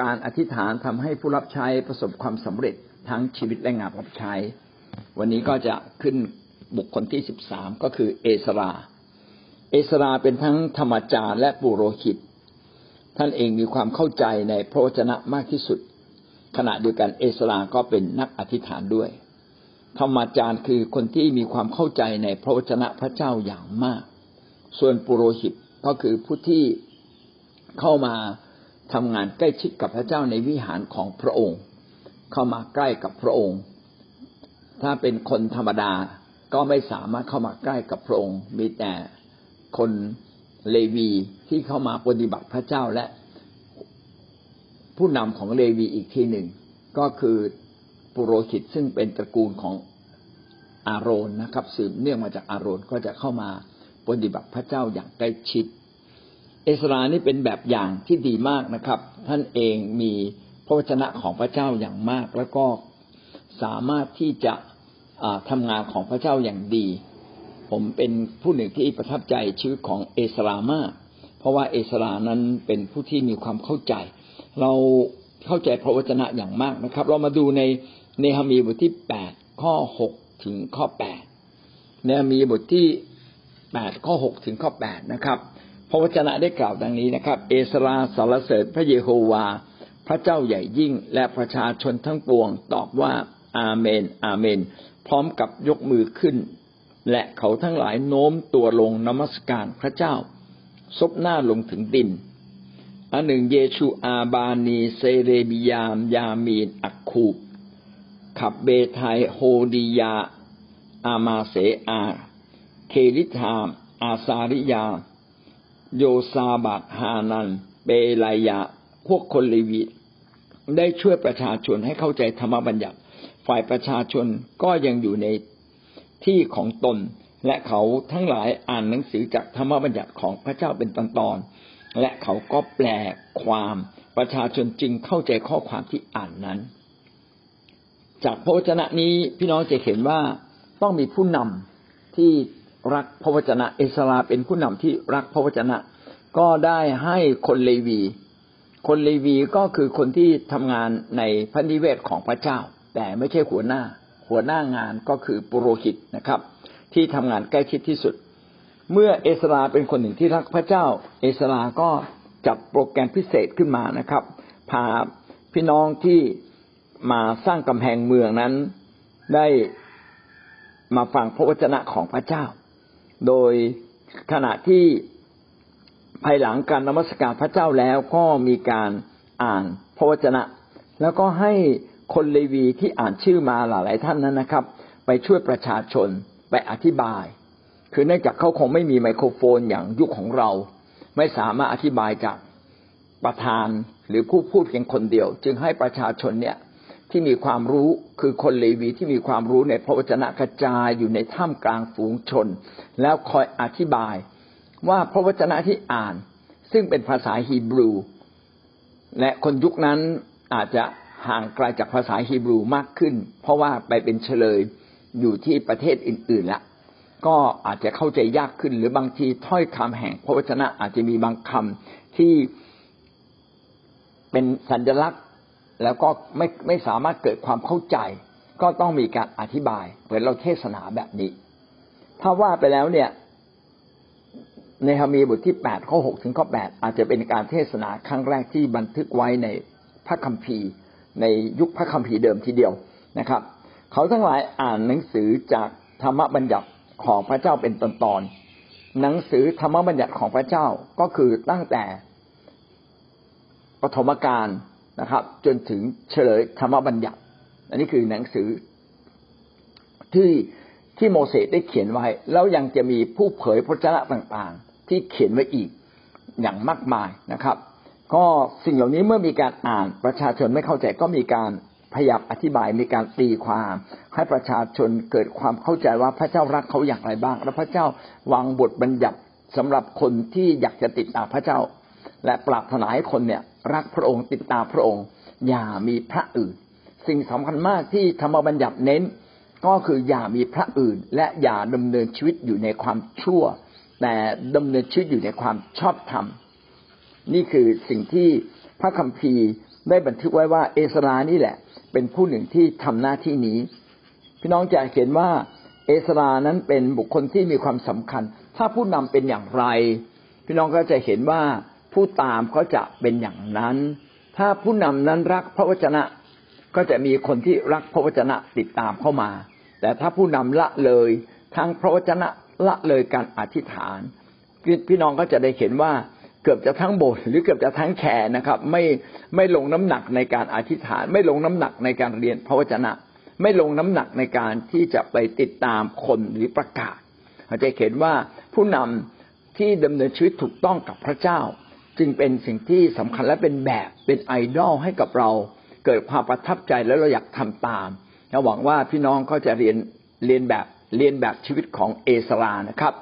การอธิษฐานทำให้ผู้รับใช้ประสบความสำเร็จทั้งชีวิตและงานรับใช้ วันนี้ก็จะขึ้นบุคคลที่สิบสามก็คือเอสรา เอสราเป็นทั้งธรรมจารและปุโรหิต ท่านเองมีความเข้าใจในพระวจนะมากที่สุด ขณะเดียวกันเอสราก็เป็นนักอธิษฐานด้วย ธรรมจารย์คือคนที่มีความเข้าใจในพระวจนะพระเจ้าอย่างมาก ส่วนปุโรหิตก็คือผู้ที่เข้ามา ทำงานใกล้ชิดกับพระเจ้าในวิหารของพระองค์ เข้ามาใกล้กับพระองค์ ถ้าเป็นคนธรรมดาก็ไม่สามารถเข้ามาใกล้กับพระองค์ มีแต่คนเลวีที่เข้ามาปฏิบัติพระเจ้าและ ผู้นำของเลวีอีกทีหนึ่ง ก็คือปุโรหิตซึ่งเป็นตระกูลของอาโรนนะครับ สืบเนื่องมาจากอาโรนก็จะเข้ามาปฏิบัติพระเจ้าอย่างใกล้ชิด เอสรานี่เป็นแบบอย่างที่ดีมากนะครับ ท่านเองมีพระวจนะของพระเจ้าอย่างมาก แล้วก็สามารถที่จะทำงานของพระเจ้าอย่างดี ผมเป็นผู้หนึ่งที่ประทับใจชีวิตของเอสรามาก เพราะว่าเอสรานั้นเป็นผู้ที่มีความเข้าใจ เราเข้าใจพระวจนะอย่างมากนะครับ เรามาดูในเนหมีบทที่แปดข้อหกถึงข้อแปดเนหมีบทที่แปดข้อหกถึงข้อแปดนะครับ ระวจนะได้กล่าวดังนี้นะครับ เอสราสารเสริญพระเยโฮวา พระเจ้าใหญ่ยิ่ง และประชาชนทั้งปวงตอบว่า อาเมน อาเมน พร้อมกับยกมือขึ้น และเขาทั้งหลายโน้มตัวลงนมัสการพระเจ้า ซบหน้าลงถึงดินอันหนึ่งเยชูอาบานีเซเรบิยาม ยามีน อักคูบขับเบไทโฮดียา อามาเสอา เคริธาม อาซาริยา โยซาบักฮานัน เปลายะ พวกคนเลวีได้ช่วยประชาชนให้เข้าใจธรรมบัญญัติ ฝ่ายประชาชนก็ยังอยู่ในที่ของตน และเขาทั้งหลายอ่านหนังสือจากธรรมบัญญัติของพระเจ้าเป็นตอนๆและเขาก็แปลความประชาชนจึงเข้าใจข้อความที่อ่านนั้น จากพระวจนะนี้พี่น้องจะเห็นว่าต้องมีผู้นำที่รักพระวจนะเอสราเป็นผู้นำที่รักพระวจนะ ก็ได้ให้คนเลวี คนเลวีก็คือคนที่ทำงานในพระนิเวศของพระเจ้า แต่ไม่ใช่หัวหน้า หัวหน้างานก็คือปุโรหิตนะครับ ที่ทำงานใกล้ชิดที่สุด เมื่อเอสราเป็นคนหนึ่งที่รักพระเจ้า เอสราก็จับโปรแกรมพิเศษขึ้นมานะครับ พาพี่น้องที่มาสร้างกำแพงเมืองนั้นได้มาฟังพระวจนะของพระเจ้า โดยขณะที่ ภายหลังการนมัสการพระเจ้าแล้วก็มีการอ่านพระวจนะ แล้วก็ให้คนเลวีที่อ่านชื่อมาหลายๆท่านนั้นนะครับ ไปช่วยประชาชนไปอธิบาย คือเนื่องจากเขาคงไม่มีไมโครโฟนอย่างยุคของเรา ไม่สามารถอธิบายจากประธานหรือผู้พูดเพียงคนเดียว จึงให้ประชาชนเนี่ยที่มีความรู้คือคนเลวีที่มีความรู้ในพระวจนะกระจายอยู่ในถ้ำกลางฝูงชน แล้วคอยอธิบาย ว่าพระวจนะที่อ่าน ซึ่งเป็นภาษาฮีบรู และคนยุคนั้นอาจจะห่างไกลาจากภาษาฮีบรูมากขึ้น เพราะว่าไปเป็นเฉลยอยู่ที่ประเทศอื่นๆละก็อาจจะเข้าใจยากขึ้น หรือบางทีถ้อยคำแห่งพระวจนะอาจจะมีบางคำที่เป็นสัญลักษณ์ แล้วก็ไม่ไม่สามารถเกิดความเข้าใจ ก็ต้องมีการอธิบายเหมือนเราเทศนาแบบนี้ ถ้าว่าไปแล้วเนี่ย ในฮามีบทที่แปดข้อหกถึงข้อแปดอาจจะเป็นการเทศนาครั้งแรกที่บันทึกไว้ในพระคัมภีร์ ในยุคพระคัมภีร์เดิมทีเดียวนะครับ เขาทั้งหลายอ่านหนังสือจากธรรมบัญญัติของพระเจ้าเป็นตอนๆหนังสือธรรมบัญญัติของพระเจ้าก็คือตั้งแต่ปฐมกาลนะครับ จนถึงเฉลยธรรมบัญญัติ อันนี้คือหนังสือที่ที่โมเสสได้เขียนไว้ แล้วยังจะมีผู้เผยพระชนะต่างๆ ที่เขียนไว้อีกอย่างมากมายนะครับ ก็สิ่งเหล่านี้เมื่อมีการอ่านประชาชนไม่เข้าใจก็มีการพยายามอธิบายมีการตีความ ให้ประชาชนเกิดความเข้าใจว่าพระเจ้ารักเขาอย่างไรบ้าง และพระเจ้าวางบทบัญญัติสำหรับคนที่อยากจะติดตามพระเจ้า และปรารถนาให้คนเนี่ยรักพระองค์ติดตามพระองค์ อย่ามีพระอื่น สิ่งสำคัญมากที่ธรรมบัญญัติเน้น ก็คืออย่ามีพระอื่น และอย่าดำเนินชีวิตอยู่ในความชั่ว แต่ดำเนินชีวิตอยู่ในความชอบธรรม นี่คือสิ่งที่พระคัมภีร์ได้บันทึกไว้ว่าเอสรานี่แหละ เป็นผู้หนึ่งที่ทำหน้าที่นี้ พี่น้องจะเห็นว่าเอสรานั้นเป็นบุคคลที่มีความสำคัญ ถ้าผู้นำเป็นอย่างไร พี่น้องก็จะเห็นว่าผู้ตามก็จะเป็นอย่างนั้น ถ้าผู้นำนั้นรักพระวจนะก็จะมีคนที่รักพระวจนะติดตามเข้ามา แต่ถ้าผู้นำละเลยทั้งพระวจนะ ละเลยการอธิษฐาน พี่น้องก็จะได้เห็นว่าเกือบจะทั้งโบสถ์หรือเกือบจะทั้งแขนะครับ ไม่ไม่ลงน้ำหนักในการอธิษฐาน ไม่ลงน้ำหนักในการเรียนพระวจนะ ไม่ลงน้ำหนักในการที่จะไปติดตามคนหรือประกาศเราจะเห็นว่าผู้นำที่ดำเนินชีวิตถูกต้องกับพระเจ้า จึงเป็นสิ่งที่สำคัญและเป็นแบบเป็นไอดอลให้กับเรา เกิดความประทับใจแล้วเราอยากทำตามเราหวังว่าพี่น้องก็จะเรียนเรียนแบบ เรียนแบบชีวิตของเอสรานะครับ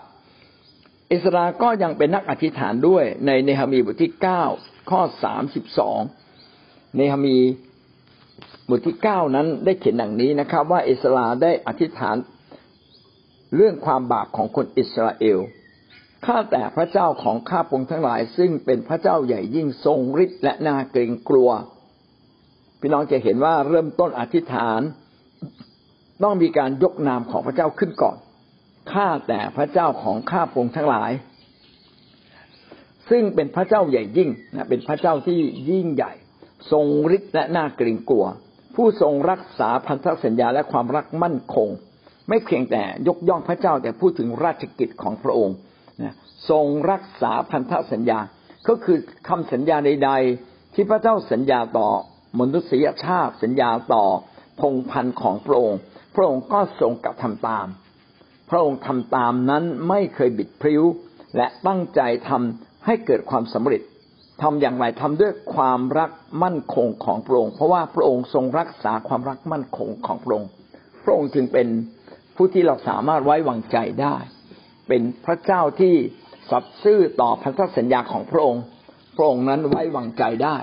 เอสราก็ยังเป็นนักอธิษฐานด้วยในเนหมีบทที่เก้าข้อสามสิบสองเนหมีบทที่เก้านั้นได้เขียนดังนี้นะครับ ว่าเอสราได้อธิษฐานเรื่องความบาปของคนอิสราเอลข้าแต่พระเจ้าของข้าพงทั้งหลาย ซึ่งเป็นพระเจ้าใหญ่ยิ่งทรงฤทธิ์และน่าเกรงกลัว พี่น้องจะเห็นว่าเริ่มต้นอธิษฐาน ต้องมีการยกนามของพระเจ้าขึ้นก่อน ข้าแต่พระเจ้าของข้าพงทั้งหลาย ซึ่งเป็นพระเจ้าใหญ่ยิ่งนะเป็นพระเจ้าที่ยิ่งใหญ่ ทรงฤทธิ์และน่าเกรงกลัว ผู้ทรงรักษาพันธสัญญาและความรักมั่นคง ไม่เพียงแต่ยกย่องพระเจ้าแต่พูดถึงราชกิจของพระองค์นะทรงรักษาพันธสัญญาก็คือคำสัญญาใด ๆ ที่พระเจ้าสัญญาต่อมนุษยชาติสัญญาต่อพงพันธ์ของพระองค์ พระองค์ก็ทรงกระทำตาม พระองค์ทำตามนั้นไม่เคยบิดพริ้ว และตั้งใจทำให้เกิดความสำเร็จทำอย่างไรทำด้วยความรักมั่นคงของพระองค์เพราะว่าพระองค์ทรงรักษาความรักมั่นคงของพระองค์ พระองค์จึงเป็นผู้ที่เราสามารถไว้วางใจได้ เป็นพระเจ้าที่สัตย์ซื่อต่อพันธสัญญาของพระองค์ พระองค์นั้นไว้วางใจได้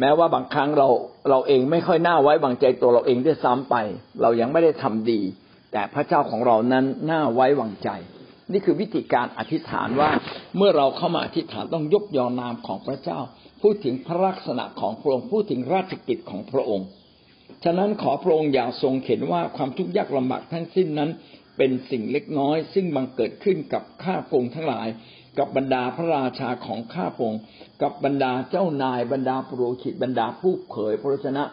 แม้ว่าบางครั้งเราเราเองไม่ค่อยน่าไว้วางใจตัวเราเองด้วยซ้ำไป เรายังไม่ได้ทำดี แต่พระเจ้าของเรานั้นน่าไว้วางใจ นี่คือวิธีการอธิษฐานว่าเมื่อเราเข้ามาอธิษฐานต้องยกยอนามของพระเจ้า พูดถึงพระลักษณะของพระองค์พูดถึงราชกิจของพระองค์ ฉะนั้นขอพระองค์อย่าทรงเห็นว่าความทุกข์ยากลำบากทั้งสิ้นนั้น เป็นสิ่งเล็กน้อย ซึ่งบังเกิดขึ้นกับข้าพงทั้งหลาย กับบรรดาพระราชาของข้าพงกับบรรดาเจ้านายบรรดาปุโรหิตบรรดาผู้เผยพระชนะ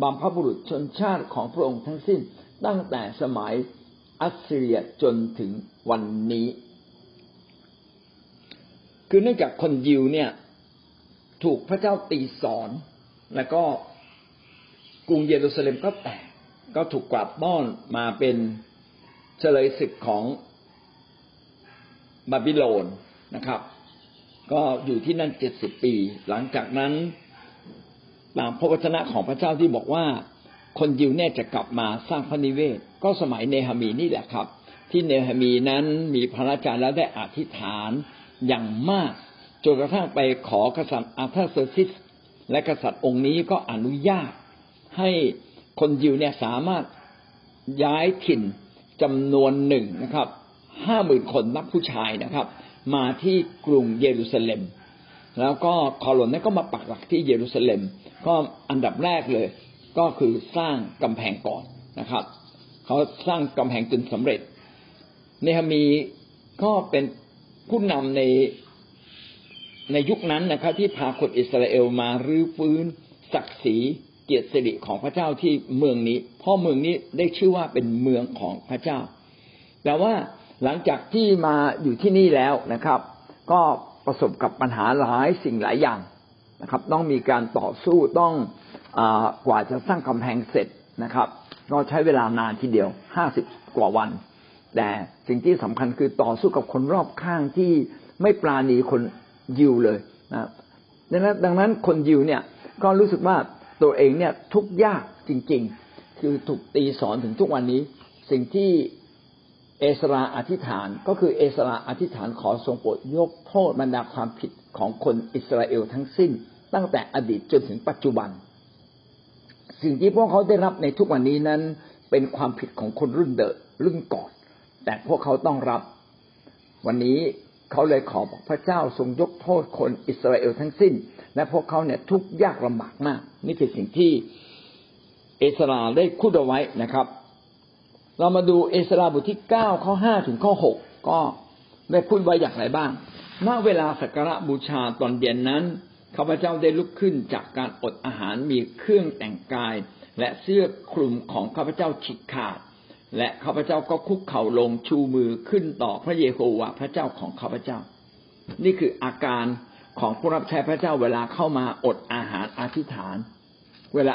บัมพบุรุษชนชาติของพระองค์ทั้งสิ้นตั้งแต่สมัยอัสเรียจนถึงวันนี้ คือเนื่องจากคนยิวเนี่ยถูกพระเจ้าตีสอนแล้วก็กรุงเยรูซาเล็มก็แตกก็ถูกกวาดต้อนมาเป็นเฉลยศึกของบาบิโลน นะครับ ก็อยู่ที่นั่นเจ็ดสิบปี หลังจากนั้นตามพระวจนะของพระเจ้าที่บอกว่า คนยิวเนี่ยจะกลับมาสร้างพระนิเวศ ก็สมัยเนหามีนี่แหละครับ ที่เนหามีนั้นมีพระราชาแล้วได้อธิษฐานอย่างมากจนกระทั่งไปขอกษัตริย์อารทาเซอร์ซีส และกษัตริย์องค์นี้ก็อนุญาตให้คนยิวเนี่ยสามารถย้ายถิ่นจำนวนหนึ่งนะครับห้าหมื่นคนนับผู้ชายนะครับ มาที่กรุงเยรูซาเล็ม แล้วก็คนเหล่านั้นก็มาปักหลักที่เยรูซาเล็ม ก็อันดับแรกเลย ก็คือสร้างกำแพงก่อนนะครับ เขาสร้างกำแพงจนสำเร็จ เนหมีก็เป็นผู้นำในในยุคนั้นนะครับ ที่พาคนอิสราเอลมารื้อฟื้นศักดิ์ศรีเกียรติสิริของพระเจ้าที่เมืองนี้ เพราะเมืองนี้ได้ชื่อว่าเป็นเมืองของพระเจ้า แต่ว่า หลังจากที่มาอยู่ที่นี่แล้วนะครับ ก็ประสบกับปัญหาหลายสิ่งหลายอย่างนะครับ ต้องมีการต่อสู้ต้องกว่าจะสร้างกำแพงเสร็จนะครับก็ใช้เวลานานทีเดียวห้าสิบกว่าวัน แต่สิ่งที่สำคัญคือต่อสู้กับคนรอบข้างที่ไม่ปราณีคนยิวเลยนะดังนั้นดังนั้นคนยิวเนี่ยก็รู้สึกว่าตัวเองเนี่ยทุกยากจริง ๆ คือถูกตีสอนถึงทุกวันนี้ สิ่งที่ เอสราอธิษฐานก็คือเอสราอธิษฐานขอทรงโปรดยกโทษบรรดาความผิดของคนอิสราเอลทั้งสิ้น ตั้งแต่อดีตจนถึงปัจจุบัน สิ่งที่พวกเขาได้รับในทุกวันนี้นั้น เป็นความผิดของคนรุ่นเดิมรุ่นก่อน แต่พวกเขาต้องรับ วันนี้เขาเลยขอบอกพระเจ้าทรงยกโทษคนอิสราเอลทั้งสิ้น และพวกเขาเนี่ยทุกยากลำบากมาก นี่คือสิ่งที่เอสราได้พูดเอาไว้นะครับ เรามาดูเอสราบทที่เก้าข้อห้าถึงข้อหกก็ได้พูดไว้อย่างไรบ้างณเวลาสักการะบูชาตอนเย็นนั้นข้าพเจ้าได้ลุกขึ้นจากการอดอาหารมีเครื่องแต่งกาย และเสื้อคลุมของข้าพเจ้าฉีกขาด และข้าพเจ้าก็คุกเข่าลงชูมือขึ้นต่อพระเยโฮวาห์พระเจ้าของข้าพเจ้า นี่คืออาการของผู้รับใช้พระเจ้าเวลาเข้ามาอดอาหารอธิษฐาน เวลา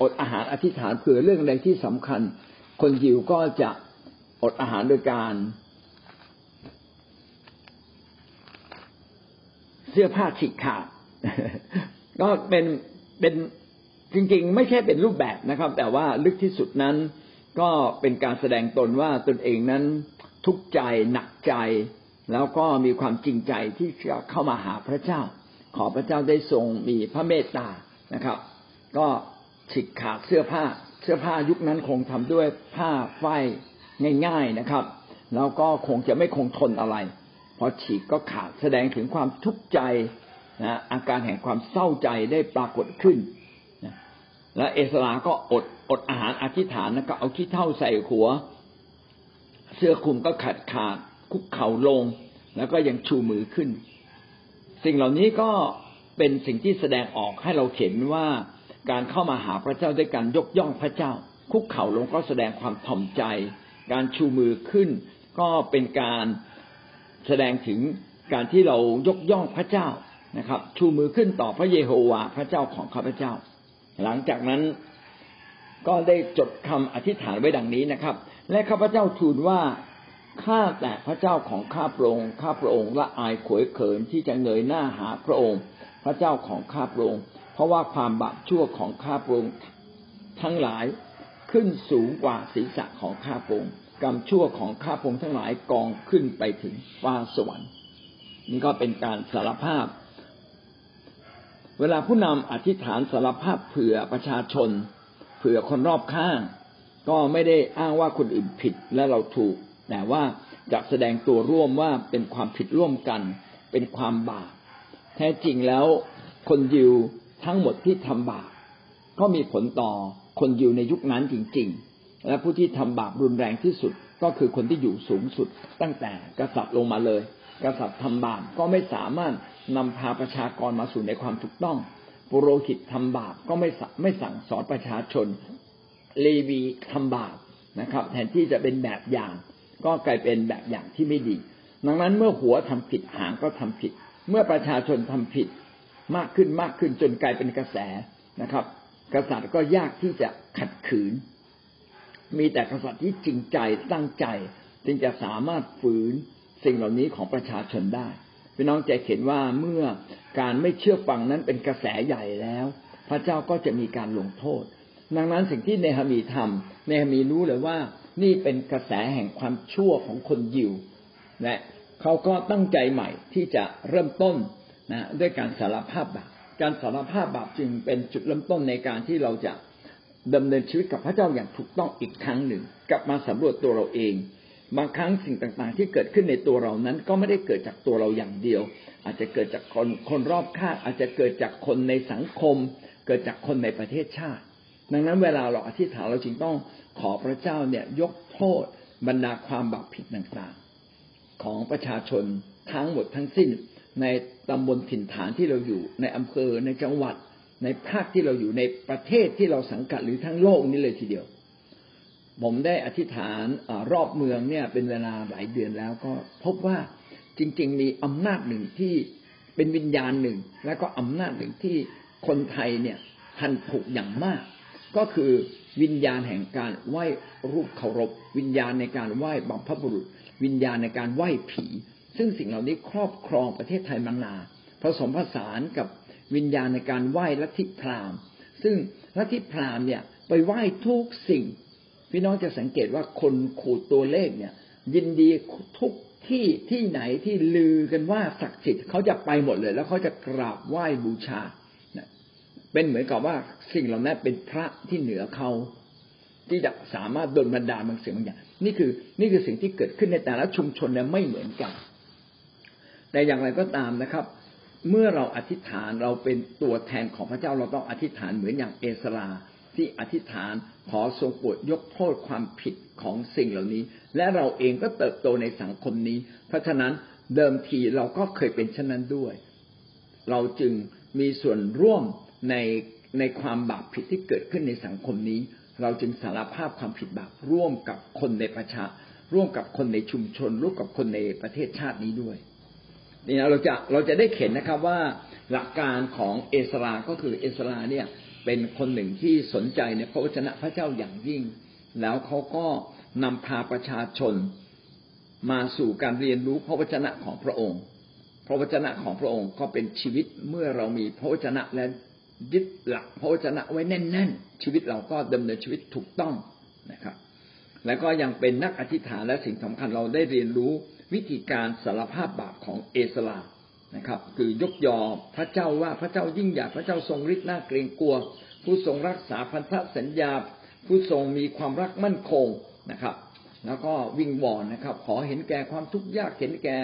อดอาหารอธิษฐานเผื่อเรื่องใดที่สำคัญ คนยิวก็จะอดอาหารโดยการเสื้อผ้าฉีกขาดก็เป็นเป็นจริงๆ ไม่ใช่เป็นรูปแบบนะครับ แต่ว่าลึกที่สุดนั้นก็เป็นการแสดงตนว่าตนเองนั้นทุกข์ใจหนักใจ แล้วก็มีความจริงใจที่จะเข้ามาหาพระเจ้า ขอพระเจ้าได้ทรงมีพระเมตตานะครับ ก็ฉีกขาดเสื้อผ้า สื้อผ้ายุคนั้นคงทำด้วยผ้าฝ้ายง่าย ๆนะครับ แล้วก็คงจะไม่คงทนอะไรพอฉีกก็ขาดแสดงถึงความทุกข์ใจนะอาการแห่งความเศร้าใจได้ปรากฏขึ้นนะและเอสราก็อดอดอาหารอธิษฐานแล้วก็เอาขี้เท่าใส่หัว เสื้อคลุมก็ขาดขาดคุกเข่าลง แล้วก็ยังชูมือขึ้น สิ่งเหล่านี้ก็เป็นสิ่งที่แสดงออกให้เราเห็นว่า การเข้ามาหาพระเจ้าด้วยการยกย่องพระเจ้า คุกเข่าลงก็แสดงความถ่อมใจ การชูมือขึ้น ก็เป็นการแสดงถึงการที่เรายกย่องพระเจ้านะครับ ชูมือขึ้นต่อพระเยโฮวาห์พระเจ้าของข้าพเจ้า หลังจากนั้นก็ได้จดคำอธิษฐานไว้ดังนี้นะครับ และข้าพเจ้าทูลว่าข้าแต่พระเจ้าของข้าพระองค์ข้าพระองค์ละอายขวยเขินที่จะเงยหน้าหาพระองค์ พระเจ้าของข้าพระองค์ เพราะว่าความบาปชั่วของข้าพระองค์ทั้งหลายขึ้นสูงกว่าศีรษะของข้าพระองค์กรรมชั่วของข้าพงทั้งหลายกองขึ้นไปถึงฟ้าสวรรค์นี่ก็เป็นการสารภาพ เวลาผู้นำอธิษฐานสารภาพเผื่อประชาชน เผื่อคนรอบข้าง ก็ไม่ได้อ้างว่าคนอื่นผิดและเราถูก แต่ว่าจะแสดงตัวร่วมว่าเป็นความผิดร่วมกัน เป็นความบาปแท้จริงแล้วคนยิว ทั้งหมดที่ทำบาปก็มีผลต่อคนอยิวในยุคนั้นจริง ๆ และผู้ที่ทำบาปรุนแรงที่สุดก็คือคนที่อยู่สูงสุด ตั้งแต่กษัตริย์ลงมาเลย กษัตริย์ทำบาปก็ไม่สามารถนำพาประชากรมาสู่ในความถูกต้อง ปุโรหิตทำบาปก็ไม่ไม่สั่งสอนประชาชน เลวีทำบาปนะครับ แทนที่จะเป็นแบบอย่าง ก็กลายเป็นแบบอย่างที่ไม่ดี ดังนั้นเมื่อหัวทำผิดหางก็ทำผิด เมื่อประชาชนทำผิด มากขึ้นมากขึ้นจนกลายเป็นกระแสนะครับ กษัตริย์ก็ยากที่จะขัดขืน มีแต่กษัตริย์ที่จริงใจตั้งใจ จึงจะสามารถฝืนสิ่งเหล่านี้ของประชาชนได้พี่น้องจะเห็นว่าเมื่อการไม่เชื่อฟังนั้นเป็นกระแสใหญ่แล้ว พระเจ้าก็จะมีการลงโทษ ดังนั้นสิ่งที่เนหมีทำเนหมีรู้เลยว่านี่เป็นกระแสแห่งความชั่วของคนยิวและเขาก็ตั้งใจใหม่ที่จะเริ่มต้น นะด้วยการสารภาพบาปการสารภาพบาปจึงเป็นจุดเริ่มต้นในการที่เราจะดำเนินชีวิตกับพระเจ้าอย่างถูกต้องอีกครั้งหนึ่ง กลับมาสำรวจตัวเราเอง บางครั้งสิ่งต่างๆ ที่เกิดขึ้นในตัวเรานั้น ก็ไม่ได้เกิดจากตัวเราอย่างเดียว อาจจะเกิดจากคนคนรอบข้างอาจจะเกิดจากคนในสังคม เกิดจากคนในประเทศชาติ ดังนั้นเวลาเราอธิษฐานเราจึงต้องขอพระเจ้าเนี่ยยกโทษบรรดาความบาปผิดต่างๆ ของประชาชนทั้งหมดทั้งสิ้น ในตำบลถิ่นฐานที่เราอยู่ ในอำเภอในจังหวัด ในภาคที่เราอยู่ในประเทศที่เราสังกัดหรือทั้งโลกนี้เลยทีเดียว ผมได้อธิษฐานอรอบเมืองเนี่ย เป็นเวลาหลายเดือนแล้วก็พบว่าจริง ๆ มีอำนาจหนึ่งที่เป็นวิญญาณหนึ่ง และก็อำนาจหนึ่งที่คนไทยเนี่ยทันผูกอย่างมาก ก็คือวิญญาณแห่งการไหว้รูปเคารพ วิญญาณในการไหว้บัมพบุรุษ วิญญาณในการไหว้ผี ซึ่งสิ่งเหล่านี้ครอบครองประเทศไทยมานานผสมผสานกับวิญญาณในการไหว้ลัทธิพราหมณ์ ซึ่งลัทธิพราหมณ์เนี่ยไปไหว้ทุกสิ่ง พี่น้องจะสังเกตว่าคนขูดตัวเลขเนี่ย ยินดีทุกที่ที่ไหนที่ลือกันว่าศักดิ์สิทธิ์เขาจะไปหมดเลย แล้วเขาจะกราบไหว้บูชาเป็นเหมือนกับว่าสิ่งเหล่านั้นเป็นพระที่เหนือเขาที่จะสามารถดลบันดาลบางสิ่งบางอย่างนี่คือ นี่คือสิ่งที่เกิดขึ้นในแต่ละชุมชนเนี่ยไม่เหมือนกัน แต่อย่างไรก็ตามนะครับ เมื่อเราอธิษฐานเราเป็นตัวแทนของพระเจ้าเราต้องอธิษฐานเหมือนอย่างเอสราที่อธิษฐานขอทรงโปรดยกโทษความผิดของสิ่งเหล่านี้ และเราเองก็เติบโตในสังคมนี้ เพราะฉะนั้นเดิมทีเราก็เคยเป็นเช่นนั้นด้วย เราจึงมีส่วนร่วมในในความบาปผิดที่เกิดขึ้นในสังคมนี้ เราจึงสารภาพความผิดบาปร่วมกับคนในประชา ร่วมกับคนในชุมชน ร่วมกับคนในประเทศชาตินี้ด้วย นี่นะเราจะเราจะได้เห็นนะครับว่าหลักการของเอสราก็คือเอสราเนี่ยเป็นคนหนึ่งที่สนใจในพระวจนะพระเจ้าอย่างยิ่ง แล้วเขาก็นำพาประชาชนมาสู่การเรียนรู้พระวจนะของพระองค์ พระวจนะของพระองค์ก็เป็นชีวิตเมื่อเรามีพระวจนะและยึดหลักพระวจนะไว้แน่น ๆ ชีวิตเราก็ดำเนินชีวิตถูกต้องนะครับ แล้วก็ยังเป็นนักอธิษฐานและสิ่งสำคัญเราได้เรียนรู้วิธีการสารภาพบาปของเอสลานะครับ คือยกยอพระเจ้าว่าพระเจ้ายิ่งใหญ่พระเจ้าทรงฤทธิ์น่าเกรงกลัว ผู้ทรงรักษาพันธสัญญา ผู้ทรงมีความรักมั่นคงนะครับ แล้วก็วิงวอนนะครับ ขอเห็นแก่ความทุกข์ยากเห็นแก่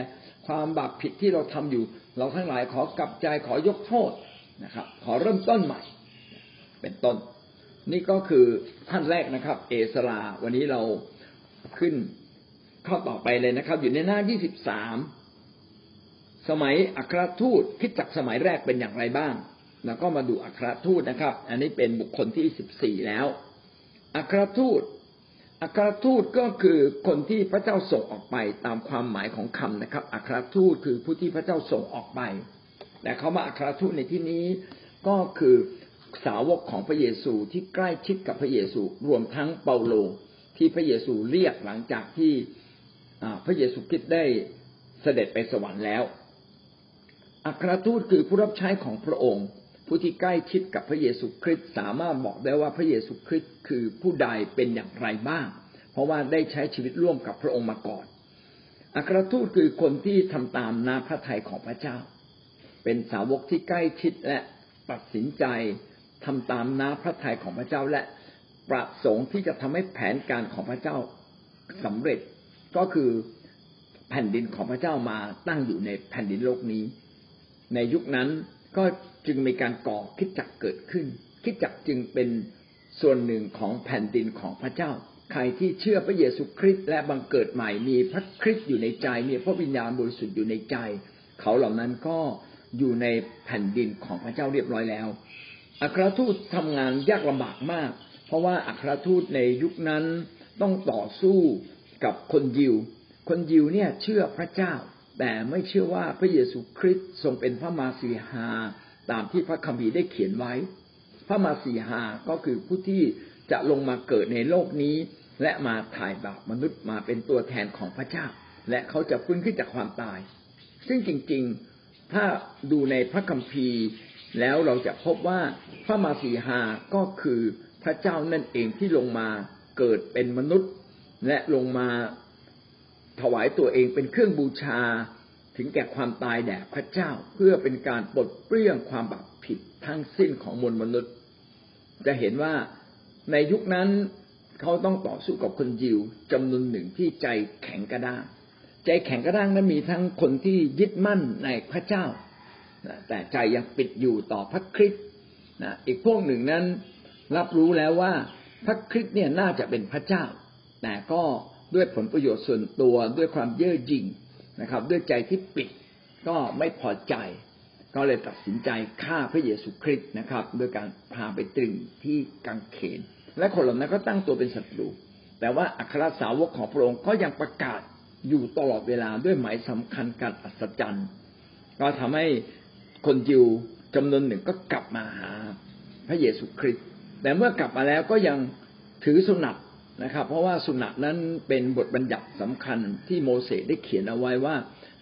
ความบาปผิดที่เราทำอยู่ เราทั้งหลายขอกลับใจขอยกโทษนะครับ ขอเริ่มต้นใหม่ เป็นต้น นี่ก็คือท่านแรกนะครับ เอสราวันนี้เราขึ้นข้อต่อไปเลยนะครับ อยู่ในหน้า23สมัยอัครทูตคิดจักสมัยแรกเป็นอย่างไรบ้าง แล้วก็มาดูอัครทูตนะครับ อันนี้เป็นบุคคลที่14แล้ว อัครทูต อัครทูตก็คือคนที่พระเจ้าส่งออกไปตามความหมายของคำนะครับ อัครทูตคือผู้ที่พระเจ้าส่งออกไป แต่เขามาอัครทูตในที่นี้ก็คือ สาวกของพระเยซูที่ใกล้ชิดกับพระเยซูรวมทั้งเปาโล ที่พระเยซูเรียกหลังจากที่พระเยซูคริสต์ได้เสด็จไปสวรรค์แล้ว อัครทูตคือผู้รับใช้ของพระองค์ ผู้ที่ใกล้ชิดกับพระเยซูคริสต์สามารถบอกได้ว่าพระเยซูคริสต์คือผู้ใดเป็นอย่างไรบ้าง เพราะว่าได้ใช้ชีวิตร่วมกับพระองค์มาก่อน อัครทูตคือคนที่ทำตามนาพระทัยของพระเจ้า เป็นสาวกที่ใกล้ชิดและตัดสินใจ ทำตามน้าพระทัยของพระเจ้าและประสงค์ที่จะทำให้แผนการของพระเจ้าสำเร็จก็คือแผ่นดินของพระเจ้ามาตั้งอยู่ในแผ่นดินโลกนี้ ในยุคนั้นก็จึงมีการก่อคิดจักเกิดขึ้น คิดจักจึงเป็นส่วนหนึ่งของแผ่นดินของพระเจ้า ใครที่เชื่อพระเยซูคริสต์และบังเกิดใหม่มีพระคริสต์อยู่ในใจมีพระวิญญาณบริสุทธิ์อยู่ในใจ เขาเหล่านั้นก็อยู่ในแผ่นดินของพระเจ้าเรียบร้อยแล้ว อัครทูตทำงานยากลำบากมาก เพราะว่าอัครทูตในยุคนั้นต้องต่อสู้กับคนยิว คนยิวเนี่ยเชื่อพระเจ้า แต่ไม่เชื่อว่าพระเยซูคริสต์ทรงเป็นพระมาสีหาตามที่พระคัมภีร์ได้เขียนไว้ พระมาสีหาก็คือผู้ที่จะลงมาเกิดในโลกนี้ และมาถ่ายบาปมนุษย์มาเป็นตัวแทนของพระเจ้า และเขาจะฟื้นขึ้นจากความตาย ซึ่งจริงๆ ถ้าดูในพระคัมภีร์ แล้วเราจะพบว่าพระมาสีหาก็คือพระเจ้านั่นเองที่ลงมาเกิดเป็นมนุษย์ และลงมาถวายตัวเองเป็นเครื่องบูชา ถึงแก่ความตายแด่พระเจ้าเพื่อเป็นการปลดเปลื้องความบาปผิดทั้งสิ้นของมวลมนุษย์ จะเห็นว่าในยุคนั้นเขาต้องต่อสู้กับคนยิวจำนวนหนึ่งที่ใจแข็งกระด้างใจแข็งกระด้างนั้นมีทั้งคนที่ยึดมั่นในพระเจ้า แต่ใจยังปิดอยู่ต่อพระคริสต์อีกพวกหนึ่งนั้นรับรู้แล้วว่าพระคริสต์เนี่ยน่าจะเป็นพระเจ้า แต่ก็ด้วยผลประโยชน์ส่วนตัวด้วยความเย่อหยิ่งนะครับ ด้วยใจที่ปิดก็ไม่พอใจ ก็เลยตัดสินใจฆ่าพระเยซูคริสต์นะครับโดยการพาไปตรึงที่กังเขน และคนเหล่านั้นก็ตั้งตัวเป็นศัตรู แต่ว่าอัครสาวกของพระองค์ก็ยังประกาศอยู่ตลอดเวลาด้วยหมายสำคัญการอัศจรรย์ ก็ทำให้ คนยิวจำนวนหนึ่งก็กลับมาหาพระเยซูคริสต์แต่เมื่อกลับมาแล้วก็ยังถือสุนัตนะครับ เพราะว่าสุนัขนั้นเป็นบทบัญญัติสำคัญที่โมเสสได้เขียนเอาไว้ว่า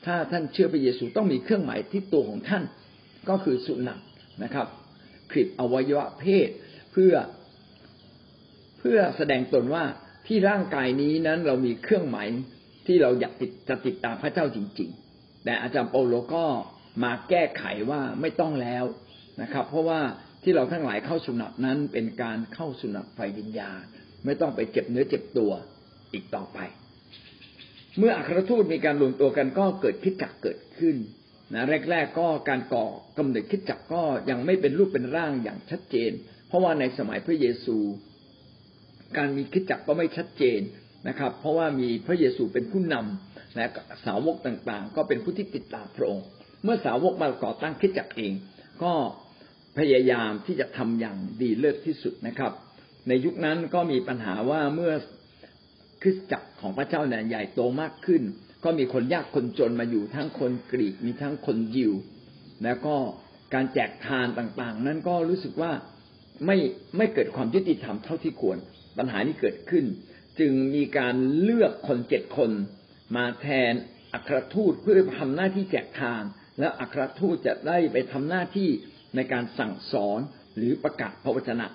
ถ้าท่านเชื่อพระเยซูต้องมีเครื่องหมายที่ตัวของท่าน ก็คือสุนัขนะครับคลิปอวัยวะเพศเพื่อเพื่อแสดงตนว่าที่ร่างกายนี้นั้นเรามีเครื่องหมายที่เราอยากติดจะติดตามพระเจ้าจริง ๆ แต่อาจารย์เปาโลก็ มาแก้ไขว่าไม่ต้องแล้วนะครับ เพราะว่าที่เราทั้งหลายเข้าสุนัขนั้นเป็นการเข้าสุนัขไฟวิญญาณไม่ต้องไปเจ็บเนื้อเจ็บตัวอีกต่อไป เมื่ออัครทูตมีการรวมตัวกันก็เกิดคิดจักเกิดขึ้นนะแรก ๆ ก็การก่อกำเนิดคิดจักก็ยังไม่เป็นรูปเป็นร่างอย่างชัดเจน เพราะว่าในสมัยพระเยซู การมีคิดจักก็ไม่ชัดเจนนะครับ เพราะว่ามีพระเยซูเป็นผู้นำและสาวกต่างๆ ก็เป็นผู้ที่ติดตามพระองค์ เมื่อสาวกมาก่อตั้งคิดจักเอง ก็พยายามที่จะทำอย่างดีเลิศที่สุดนะครับ ในยุคนั้นก็มีปัญหาว่าเมื่อคริสจักรของพระเจ้าเนี่ยใหญ่โตมากขึ้น ก็มีคนยากคนจนมาอยู่ทั้งคนกรีกมีทั้งคนยิว แล้วก็การแจกทานต่างๆ นั้นก็รู้สึกว่าไม่ไม่เกิดความยุติธรรมเท่าที่ควร ปัญหานี้เกิดขึ้น จึงมีการเลือกคนเจ็ดคน มาแทนอัครทูตเพื่อทำหน้าที่แจกทาน แล้วอัครทูตจะได้ไปทำหน้าที่ในการสั่งสอนหรือประกาศพระวจนะ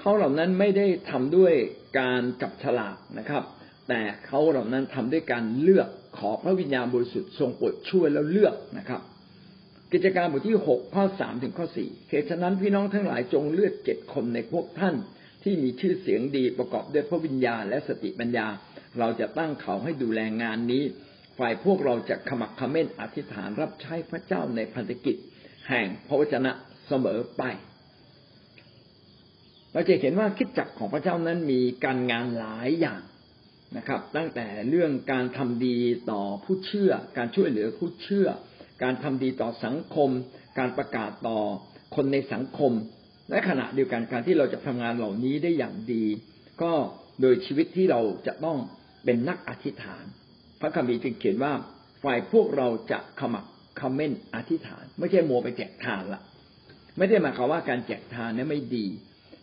เขาเหล่านั้นไม่ได้ทำด้วยการจับฉลากนะครับ แต่เขาเหล่านั้นทำด้วยการเลือกขอพระวิญญาณบริสุทธิ์ทรงโปรดช่วยแล้วเลือกนะครับ กิจการบทที่หกข้อสามถึงข้อสี่เหตุฉะนั้นพี่น้องทั้งหลายจงเลือกเจ็ดคนในพวกท่านที่มีชื่อเสียงดีประกอบด้วยพระวิญญาณและสติปัญญา เราจะตั้งเขาให้ดูแลงานนี้ ฝ่ายพวกเราจะขมักขม้นอธิษฐานรับใช้พระเจ้าในพันธกิจ แห่งพระวจนะเสมอไป เราจะเห็นว่าคิดจักของพระเจ้านั้นมีการงานหลายอย่างนะครับ ตั้งแต่เรื่องการทำดีต่อผู้เชื่อ การช่วยเหลือผู้เชื่อ การทำดีต่อสังคม การประกาศต่อคนในสังคมและขณะเดียวกันการที่เราจะทำงานเหล่านี้ได้อย่างดี ก็โดยชีวิตที่เราจะต้องเป็นนักอธิษฐาน พระคัมภีร์จึงเขียนว่าฝ่ายพวกเราจะขมักคอมเมนต์อธิษฐาน ไม่ใช่มัวไปแจกทานละไม่ได้หมายความว่าการแจกทานนั้นไม่ดี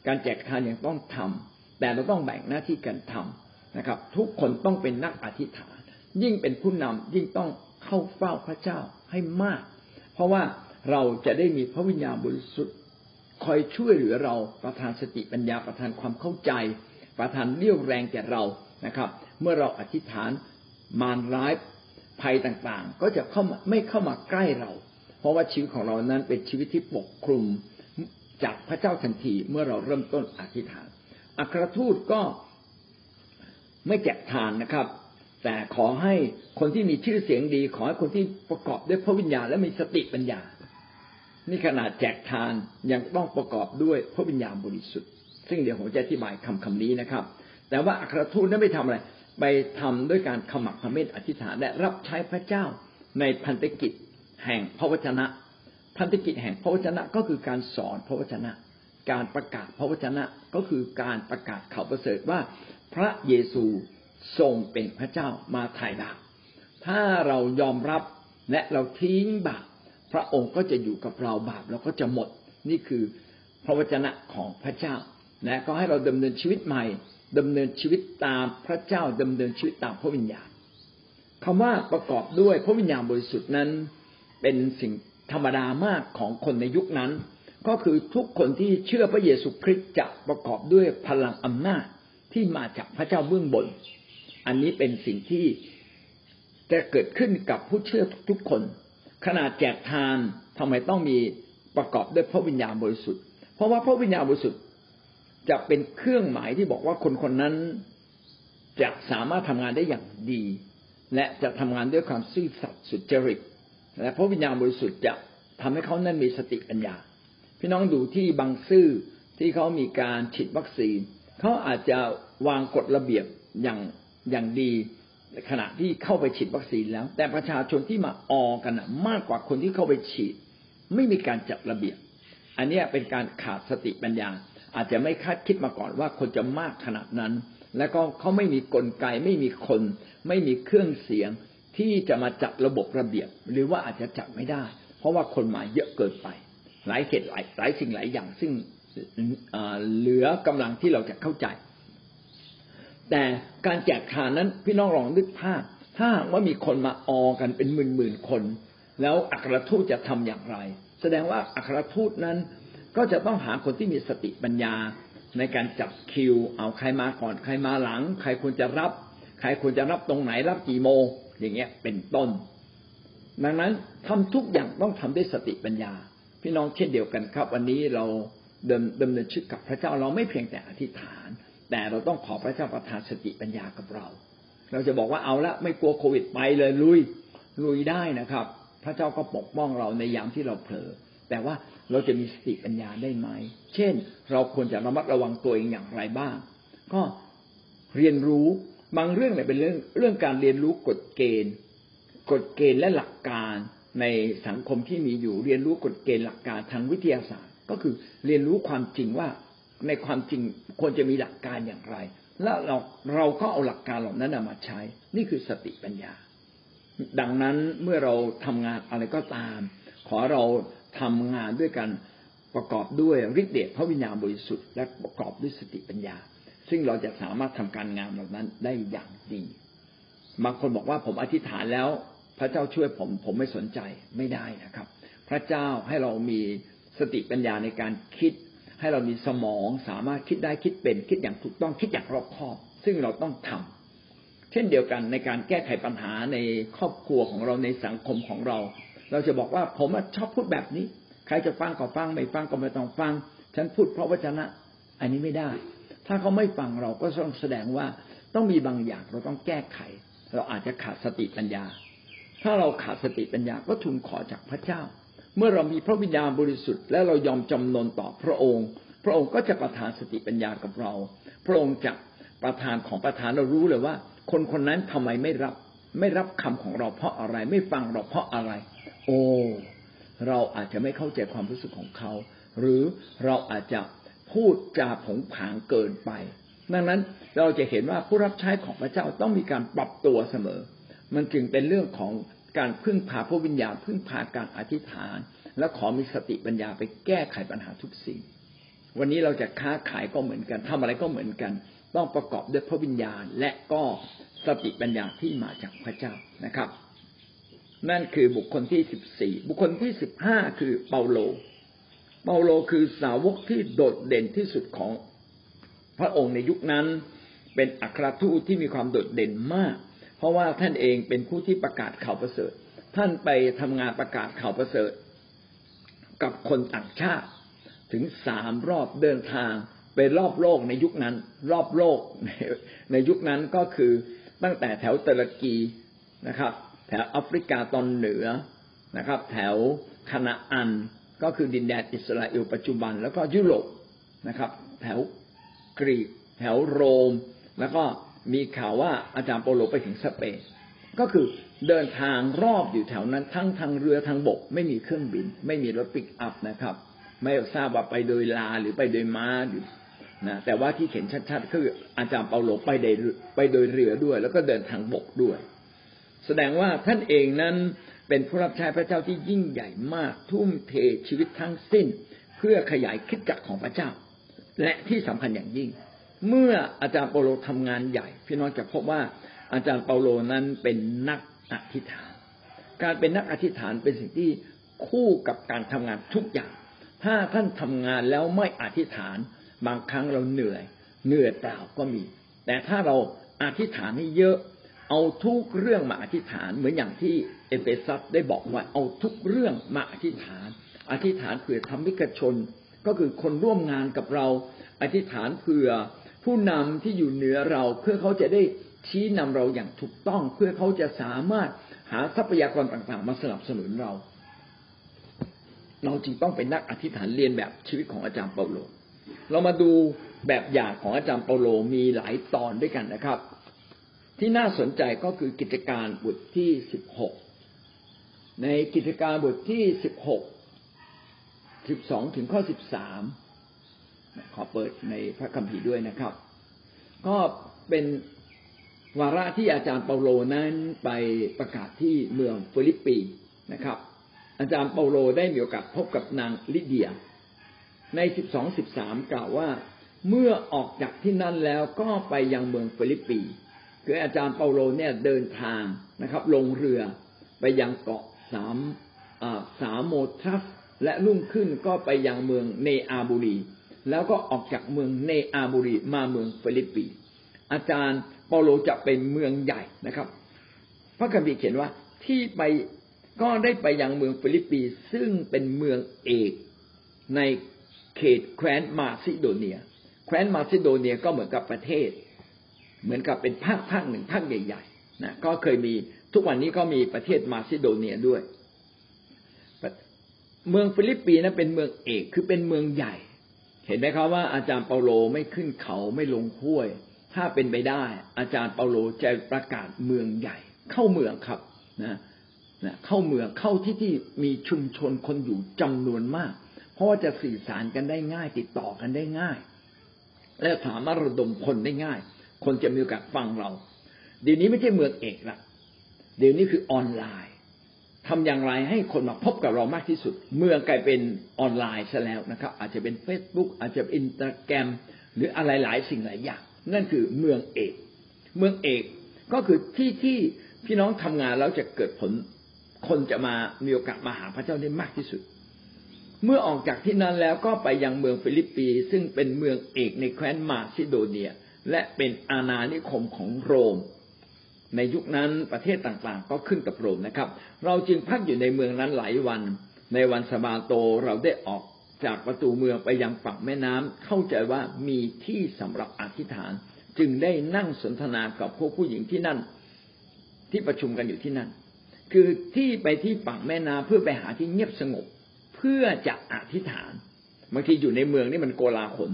การแจกทานยังต้องทำแต่เราต้องแบ่งหน้าที่กันทำนะครับ ทุกคนต้องเป็นนักอธิษฐาน ยิ่งเป็นผู้นำยิ่งต้องเข้าเฝ้าพระเจ้าให้มาก เพราะว่าเราจะได้มีพระวิญญาณบริสุทธิ์คอยช่วยเหลือเราประทานสติปัญญาประทานความเข้าใจ ประทานเรี่ยวแรงแก่เรานะครับ เมื่อเราอธิษฐาน มารร้ายภัยต่างๆ ก็จะเข้ามาไม่เข้ามาใกล้เรา เพราะว่าชีวิตของเรานั้นเป็นชีวิตที่ปกคลุมจากพระเจ้าทันทีเมื่อเราเริ่มต้นอธิษฐาน อัครทูตก็ไม่แจกทานนะครับ แต่ขอให้คนที่มีชื่อเสียงดี ขอให้คนที่ประกอบด้วยพระวิญญาณและมีสติปัญญา นี่ขนาดแจกทานยังต้องประกอบด้วยพระวิญญาณบริสุทธิ์ ซึ่งเดี๋ยวผมจะอธิบายคำคำนี้นะครับ แต่ว่าอัครทูตนั้นไม่ทำอะไร ไปทำด้วยการขมักขม้นอธิษฐานและรับใช้พระเจ้าในพันธกิจแห่งพระวจนะ พันธกิจแห่งพระวจนะก็คือการสอนพระวจนะ การประกาศพระวจนะก็คือการประกาศข่าวประเสริฐว่า พระเยซูทรงเป็นพระเจ้ามาไถ่บาปถ้าเรายอมรับและเราทิ้งบาปพระองค์ก็จะอยู่กับเราบาปเราก็จะหมดนี่คือพระวจนะของพระเจ้าและก็ให้เราดำเนินชีวิตใหม่ ดำเนินชีวิตตามพระเจ้าดำเนินชีวิตตามพระวิญญาณคำว่าประกอบด้วยพระวิญญาณบริสุทธิ์นั้น เป็นสิ่งธรรมดามากของคนในยุคนั้น ก็คือทุกคนที่เชื่อพระเยซูคริสต์จะประกอบด้วยพลังอำนาจที่มาจากพระเจ้าเบื้องบน อันนี้เป็นสิ่งที่จะเกิดขึ้นกับผู้เชื่อทุกคน ขนาดแจกทานทำไมต้องมีประกอบด้วยพระวิญญาณบริสุทธิ์ เพราะว่าพระวิญญาณบริสุทธิ์ จะเป็นเครื่องหมายที่บอกว่าคนคนนั้น จะสามารถทำงานได้อย่างดี และจะทำงานด้วยความซื่อสัตย์สุจริต และพระวิญญาณบริสุทธิ์จะทำให้เขานั้นมีสติปัญญา พี่น้องดูที่บางซื่อที่เขามีการฉีดวัคซีนเขาอาจจะวางกฎระเบียบอย่างอย่างดีขณะที่เข้าไปฉีดวัคซีนแล้ว แต่ประชาชนที่มาออกันมากกว่าคนที่เข้าไปฉีด ไม่มีการจัดระเบียบ อันนี้เป็นการขาดสติปัญญา อาจจะไม่คาดคิดมาก่อนว่าคนจะมากขนาดนั้น แล้วก็เขาไม่มีกลไกไม่มีคน ไม่มีเครื่องเสียงที่จะมาจัดระบบระเบียบ หรือว่าอาจจะจัดไม่ได้ เพราะว่าคนมาเยอะเกินไป หลายเหตุหลายหลายสิ่งหลายอย่าง ซึ่งเหลือกำลังที่เราจะเข้าใจ แต่การแจกทานนั้นพี่น้องลองนึกภาพถ้าว่ามีคนมาออกันเป็นหมื่นหมื่นคน แล้วอัครทูตจะทำอย่างไร แสดงว่าอัครทูตนั้น ก็จะต้องหาคนที่มีสติปัญญาในการจับคิว เอาใครมาก่อนใครมาหลัง ใครควรจะรับ ใครควรจะรับตรงไหนรับกี่โมงอย่างเงี้ยเป็นต้น ดังนั้นทำทุกอย่างต้องทำด้วยสติปัญญา พี่น้องเช่นเดียวกันครับ วันนี้เราเดินดำเนินชีวิตกับพระเจ้าเราไม่เพียงแต่อธิษฐาน แต่เราต้องขอพระเจ้าประทานสติปัญญากับเรา เราจะบอกว่าเอาละไม่กลัวโควิดไปเลยลุยลุยได้นะครับ พระเจ้าก็ปกป้องเราในยามที่เราเผลอแต่ว่า เราจะมีสติปัญญาได้ไหม เช่น เราควรจะระมัดระวังตัวเองอย่างไรบ้าง ก็เรียนรู้บางเรื่องเนี่ยเป็นเรื่องเรื่องการเรียนรู้กฎเกณฑ์ กฎเกณฑ์และหลักการในสังคมที่มีอยู่เรียนรู้กฎเกณฑ์หลักการทางวิทยาศาสตร์ ก็คือเรียนรู้ความจริงว่าในความจริงควรจะมีหลักการอย่างไร แล้วเราเราก็เอาหลักการเหล่านั้นมาใช้ นี่คือสติปัญญา ดังนั้นเมื่อเราทำงานอะไรก็ตาม ขอเรา ทำงานด้วยกันประกอบด้วยฤทธิ์เดชพระวิญญาณบริสุทธิ์และประกอบด้วยสติปัญญา ซึ่งเราจะสามารถทำการงานเหล่านั้นได้อย่างดีบางคนบอกว่าผมอธิษฐานแล้ว พระเจ้าช่วยผมผมไม่สนใจไม่ได้นะครับ พระเจ้าให้เรามีสติปัญญาในการคิด ให้เรามีสมองสามารถคิดได้คิดเป็น คิดอย่างถูกต้องคิดอย่างรอบคอบ ซึ่งเราต้องทำเช่นเดียวกันในการแก้ไขปัญหาในครอบครัวของเราในสังคมของเรา เราจะบอกว่าผมชอบพูดแบบนี้ ใครจะฟังก็ฟังไม่ฟังก็ไม่ต้องฟัง ฉันพูดเพราะวจนะ อันนี้ไม่ได้ ถ้าเขาไม่ฟังเราก็ต้องแสดงว่าต้องมีบางอย่างเราต้องแก้ไข เราอาจจะขาดสติปัญญา ถ้าเราขาดสติปัญญาก็ทูลขอจากพระเจ้า เมื่อเรามีพระวิญญาณบริสุทธิ์ และเรายอมจำนนต่อพระองค์ พระองค์ก็จะประทานสติปัญญากับเรา พระองค์จะประทานของประทานเรารู้เลยว่า คนคนนั้นทำไมไม่รับ ไม่รับคำของเราเพราะอะไร ไม่ฟังเราเพราะอะไร โอ้เราอาจจะไม่เข้าใจความรู้สึกของเขา หรือเราอาจจะพูดจาผงผางเกินไป ดังนั้นเราจะเห็นว่าผู้รับใช้ของพระเจ้าต้องมีการปรับตัวเสมอ มันจึงเป็นเรื่องของการพึ่งพาพระวิญญาณพึ่งพาการอธิษฐาน และขอมีสติปัญญาไปแก้ไขปัญหาทุกสิ่ง วันนี้เราจะค้าขายก็เหมือนกันทำอะไรก็เหมือนกัน ต้องประกอบด้วยพระวิญญาณและก็สติปัญญาที่มาจากพระเจ้านะครับ นั่นคือบุคคลที่สิบสี่บุคคลที่สิบห้าคือเปาโล เปาโลคือสาวกที่โดดเด่นที่สุดของพระองค์ในยุคนั้น เป็นอัครทูตที่มีความโดดเด่นมาก เพราะว่าท่านเองเป็นผู้ที่ประกาศข่าวประเสริฐ ท่านไปทำงานประกาศข่าวประเสริฐ กับคนต่างชาติถึงสามรอบเดินทางไปรอบโลกในยุคนั้น รอบโลกในยุคนั้นก็คือตั้งแต่แถวตุรกีนะครับ แถวแอฟริกาตอนเหนือนะครับ แถวคณาอันก็คือดินแดนอิสราเอลปัจจุบัน แล้วก็ยุโรปนะครับ แถวกรีก แถวโรม แล้วก็มีข่าวว่าอาจารย์โปโลไปถึงสเปนก็คือเดินทางรอบอยู่แถวนั้น ทั้งทางเรือทางบก ไม่มีเครื่องบิน ไม่มีรถปิกอัพนะครับ ไม่ทราบว่าไปโดยลาหรือไปโดยม้าหรือนะแต่ว่าที่เขียนชัดๆคืออาจารย์เปาโลไปโดยไปโดยเรือด้วย แล้วก็เดินทางบกด้วย แสดงว่าท่านเองนั้นเป็นผู้รับใช้พระเจ้าที่ยิ่งใหญ่มากทุ่มเทชีวิตทั้งสิ้น เพื่อขยายคิดจักของพระเจ้า และที่สำคัญอย่างยิ่ง เมื่ออาจารย์เปาโลทำงานใหญ่ พี่น้องจะพบว่าอาจารย์เปาโลนั้นเป็นนักอธิษฐาน การเป็นนักอธิษฐานเป็นสิ่งที่คู่กับการทำงานทุกอย่าง ถ้าท่านทำงานแล้วไม่อธิษฐาน บางครั้งเราเหนื่อย เหนื่อยเปล่าก็มี แต่ถ้าเราอธิษฐานให้เยอะ เอาทุกเรื่องมาอธิษฐานเหมือนอย่างที่เอเฟซัสได้บอกว่าเอาทุกเรื่องมาอธิษฐาน อธิษฐานเผื่อธรรมิกชน ก็คือคนร่วมงานกับเรา อธิษฐานเผื่อผู้นำที่อยู่เหนือเราเพื่อเขาจะได้ชี้นำเราอย่างถูกต้อง เพื่อเขาจะสามารถหาทรัพยากรต่างๆ มาสนับสนุนเรา เราจึงต้องเป็นนักอธิษฐานเลียนแบบชีวิตของอาจารย์เปาโล เรามาดูแบบอย่างของอาจารย์เปาโลมีหลายตอนด้วยกันนะครับ ที่น่าสนใจก็คือกิจการบทที่สิบหกในกิจการบทที่สิบหกสิบสองถึงข้อสิบสามขอเปิดในพระคัมภีร์ด้วยนะครับ ก็เป็นวาระที่อาจารย์เปาโลนั้นไปประกาศที่เมืองฟิลิปปีนะครับ อาจารย์เปาโลได้มีโอกาสพบกับนางลิเดีย ในสิบสองสิบสามกล่าวว่า เมื่อออกจากที่นั่นแล้วก็ไปยังเมืองฟิลิปปี คืออาจารย์เปาโลเนี่ยเดินทางนะครับ ลงเรือไปยังเกาะสามสาโมธรัสและรุ่งขึ้นก็ไปยังเมืองเนอาบุรี แล้วก็ออกจากเมืองเนอาบุรีมาเมืองฟิลิปปีอาจารย์เปาโลจะเป็นเมืองใหญ่นะครับ พระคัมภีร์เขียนว่าที่ไปก็ได้ไปยังเมืองฟิลิปปีซึ่งเป็นเมืองเอกในเขตแคว้นมาซิโดเนีย แคว้นมาซิโดเนียก็เหมือนกับประเทศ เหมือนกับเป็นภาคภาคหนึ่งภาคใหญ่ๆนะก็เคยมีทุกวันนี้ก็มีประเทศมาซิโดเนียด้วย เมืองฟิลิปปีนั้นเป็นเมืองเอกคือเป็นเมืองใหญ่ เห็นไหมครับว่าอาจารย์เปาโลไม่ขึ้นเขาไม่ลงห้วย ถ้าเป็นไปได้ อาจารย์เปาโลจะประกาศเมืองใหญ่ เข้าเมืองครับนะนะเข้าเมืองเข้าที่ที่มีชุมชนคนอยู่จำนวนมาก เพราะว่าจะสื่อสารกันได้ง่าย ติดต่อกันได้ง่าย และสามารถระดมคนได้ง่าย คนจะมีโอกาสฟังเรา เดี๋ยวนี้ไม่ใช่เมืองเอกละเดี๋ยวนี้คือออนไลน์ทำอย่างไรให้คนมาพบกับเรามากที่สุด เมื่อกลายเป็นออนไลน์ซะแล้วนะครับ อาจจะเป็น Facebook อาจจะเป็นอินสตาแกรมหรืออะไรหลายสิ่งหลายอย่าง นั่นคือเมืองเอก เมืองเอกก็คือที่ที่พี่น้องทำงานแล้วจะเกิดผล คนจะมามีโอกาสมาหาพระเจ้าได้มากที่สุด เมื่อออกจากที่นั้นแล้วก็ไปยังเมืองฟิลิปปี ซึ่งเป็นเมืองเอกในแคว้นมาซิโดเนีย และเป็นอาณานิคมของโรม ในยุคนั้นประเทศต่างๆ ก็ขึ้นกับโรมนะครับ เราจึงพักอยู่ในเมืองนั้นหลายวัน ในวันสบาโตเราได้ออกจากประตูเมืองไปยังฝั่งแม่น้ำเข้าใจว่ามีที่สำหรับอธิษฐาน จึงได้นั่งสนทนากับพวกผู้หญิงที่นั่น ที่ประชุมกันอยู่ที่นั่น คือที่ไปที่ฝั่งแม่น้ำเพื่อไปหาที่เงียบสงบ เพื่อจะอธิษฐานบางทีอยู่ในเมืองนี่มันโกลาหล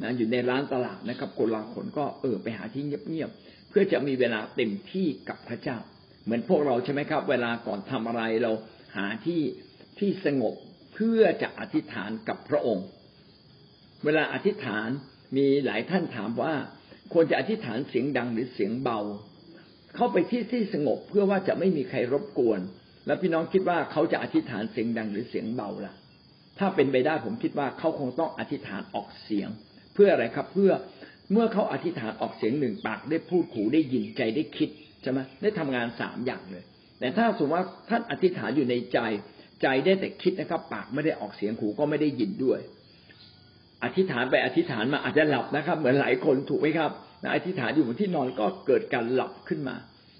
นะอยู่ในร้านตลาดนะครับโกลาหลก็เออไปหาที่เงียบๆเพื่อจะมีเวลาเต็มที่กับพระเจ้า เหมือนพวกเราใช่ไหมครับ เวลาก่อนทำอะไรเราหาที่ที่สงบเพื่อจะอธิษฐานกับพระองค์ เวลาอธิษฐานมีหลายท่านถามว่าควรจะอธิษฐานเสียงดังหรือเสียงเบา เข้าไปที่ที่สงบเพื่อว่าจะไม่มีใครรบกวน แล้วพี่น้องคิดว่าเขาจะอธิษฐานเสียงดังหรือเสียงเบาล่ะ ถ้าเป็นไปได้ผมคิดว่าเขาคงต้องอธิษฐานออกเสียง เพื่ออะไรครับ เพื่อเมื่อเขาอธิษฐานออกเสียงหนึ่งปากได้พูดหูได้ยินใจได้คิดใช่ไหมได้ทำงานสามอย่างเลย แต่ถ้าสมมติว่าท่านอธิษฐานอยู่ในใจ ใจได้แต่คิดนะครับ ปากไม่ได้ออกเสียงหูก็ไม่ได้ยินด้วย อธิษฐานไปอธิษฐานมาอาจจะหลับนะครับ เหมือนหลายคนถูกไหมครับอธิษฐานอยู่บนที่นอนก็เกิดการหลับขึ้นมา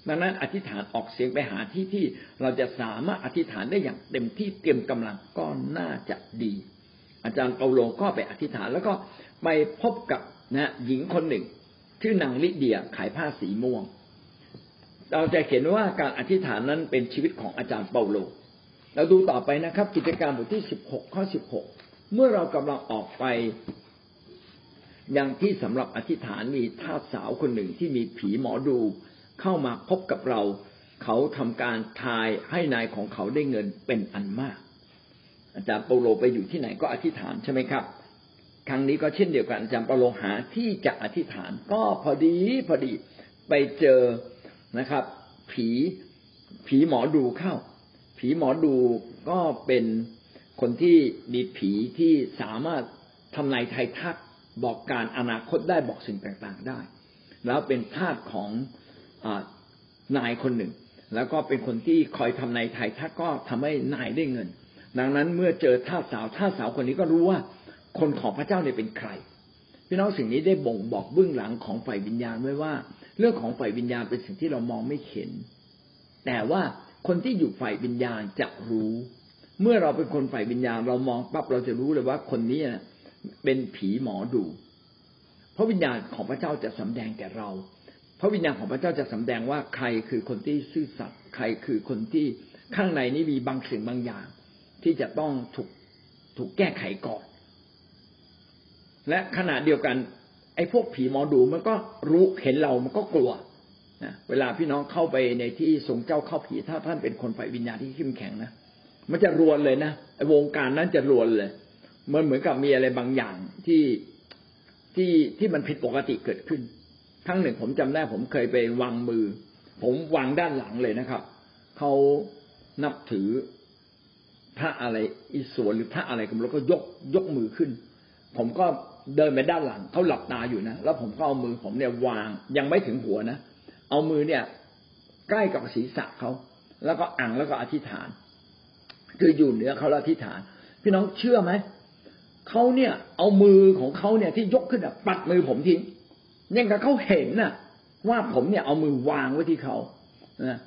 ดังนั้นอธิษฐานออกเสียงไปหาที่ที่เราจะสามารถอธิษฐานได้อย่างเต็มที่เตรียมกำลังก็น่าจะดี อาจารย์เปาโลก็ไปอธิษฐานแล้วก็ ไปพบกับนะหญิงคนหนึ่ง ชื่อนางลิเดียขายผ้าสีม่วง เราจะเห็นว่าการอธิษฐานนั้นเป็นชีวิตของอาจารย์เปาโล เราดูต่อไปนะครับ กิจการบทที่สิบหกข้อสิบหกเมื่อเรากำลังออกไปยังที่สำหรับอธิษฐานมีทาสสาวคนหนึ่งที่มีผีหมอดูเข้ามาพบกับเรา เขาทำการทายให้นายของเขาได้เงินเป็นอันมาก อาจารย์เปาโลไปอยู่ที่ไหนก็อธิษฐานใช่ไหมครับ ครั้งนี้ก็เช่นเดียวกันอาจารย์เปาโลหาที่จะอธิษฐาน ก็พอดีพอดีไปเจอนะครับ ผีผีหมอดูเข้า ผีหมอดูก็เป็นคนที่มีผีที่สามารถทำนายไทยทักบอกการอนาคตได้บอกสิ่งต่างๆได้ แล้วเป็นทาสของอนายคนหนึ่ง แล้วก็เป็นคนที่คอยทำนายไทยทักก็ทำให้นายได้เงิน ดังนั้นเมื่อเจอทาสสาวทาสสาวคนนี้ก็รู้ว่า คนของพระเจ้าเนี่ยเป็นใคร พี่น้องสิ่งนี้ได้บ่งบอกเบื้องหลังของฝ่ายวิญญาณไว้ว่า เรื่องของฝ่ายวิญญาณเป็นสิ่งที่เรามองไม่เห็น แต่ว่าคนที่อยู่ฝ่ายวิญญาณจะรู้ เมื่อเราเป็นคนฝ่ายวิญญาณ เรามองปั๊บเราจะรู้เลยว่าคนนี้เป็นผีหมอดูเพราะวิญญาณของพระเจ้าจะสำแดงแก่เราเพราะวิญญาณของพระเจ้าจะสำแดงว่าใครคือคนที่ซื่อสัตย์ใครคือคนที่ข้างในนี้มีบางสิ่งบางอย่าง ที่จะต้องถูกถูกแก้ไขก่อน และขณะเดียวกัน ไอ้พวกผีหมอดูมันก็รู้เห็นเรา มันก็กลัวนะเวลาพี่น้องเข้าไปในที่ทรงเจ้าเข้าผี ถ้าท่านเป็นคนฝ่ายวิญญาณที่เข้มแข็งนะ มันจะรวนเลยนะไอ้วงการนั้นจะรวนเลย มันเหมือนกับมีอะไรบางอย่างที่ที่ที่มันผิดปกติเกิดขึ้น ครั้งหนึ่งผมจำได้ผมเคยไปวางมือ ผมวางด้านหลังเลยนะครับ เขานับถือพระอะไรอิศวรหรือพระอะไรก็แล้ก็ยกยกมือขึ้น ผมก็ เดินไปด้านหลังเขาหลับตาอยู่นะแล้วผมก็เอามือผมเนี่ยวางยังไม่ถึงหัวนะเอามือเนี่ย ใกล้กับศีรษะเขาแล้วก็อ่างแล้วก็อธิษฐาน คืออยู่เหนือเขาแล้วอธิษฐาน พี่น้องเชื่อไหมเขาเนี่ย เอามือของเขาเนี่ยที่ยกขึ้นอะปัดมือผมทิ้งยังกับเขาเห็นน่ะ ว่าผมเนี่ยเอามือวางไว้ที่เขานะ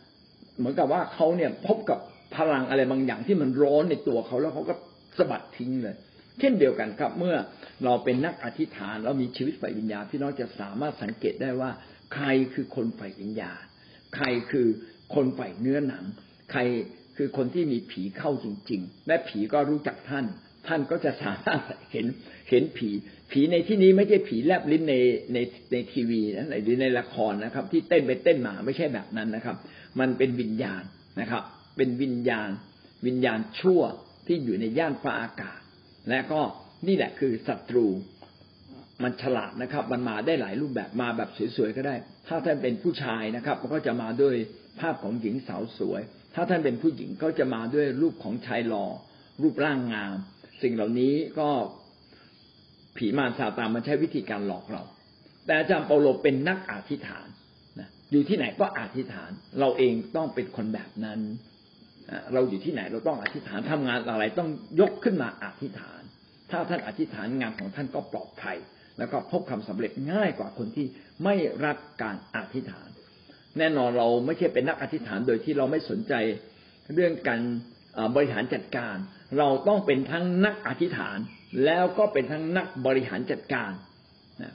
เหมือนกับว่าเขาเนี่ยพบกับพลังอะไรบางอย่างที่มันร้อนในตัวเขาแล้วเขาก็สะบัดทิ้งเลย เช่นเดียวกันครับ เมื่อเราเป็นนักอธิษฐานเรามีชีวิตฝ่ายวิญญาณพี่น้องจะสามารถสังเกตได้ว่า ใครคือคนฝ่ายวิญญาณใครคือคนฝ่ายเนื้อหนัง ใครคือคนที่มีผีเข้าจริง ๆ และผีก็รู้จักท่าน ท่านก็จะสามารถเห็นเห็นผี ผีในที่นี้ไม่ใช่ผีแลบลิ้นในในในทีวีนะหรือในละครนะครับ ที่เต้นไปเต้นมาไม่ใช่แบบนั้นนะครับ มันเป็นวิญญาณนะครับ เป็นวิญญาณ วิญญาณชั่วที่อยู่ในย่านฟ้าอากาศ และก็นี่แหละคือศัตรูมันฉลาดนะครับ มันมาได้หลายรูปแบบมาแบบสวยๆก็ได้ ถ้าท่านเป็นผู้ชายนะครับ มันก็จะมาด้วยภาพของหญิงสาวสวย ถ้าท่านเป็นผู้หญิงก็จะมาด้วยรูปของชายหล่อรูปร่างงาม สิ่งเหล่านี้ก็ผีมารซาตานมันใช้วิธีการหลอกเรา แต่อาจารย์เปาโลเป็นนักอธิษฐานนะอยู่ที่ไหนก็อธิษฐาน เราเองต้องเป็นคนแบบนั้น เราอยู่ที่ไหนเราต้องอธิษฐานทำงานอะไรต้องยกขึ้นมาอธิษฐาน ถ้าท่านอธิษฐานงานของท่านก็ปลอดภัย แล้วก็พบความสำเร็จง่ายกว่าคนที่ไม่รักการอธิษฐาน แน่นอนเราไม่ใช่เป็นนักอธิษฐานโดยที่เราไม่สนใจเรื่องการบริหารจัดการ เราต้องเป็นทั้งนักอธิษฐาน แล้วก็เป็นทั้งนักบริหารจัดการ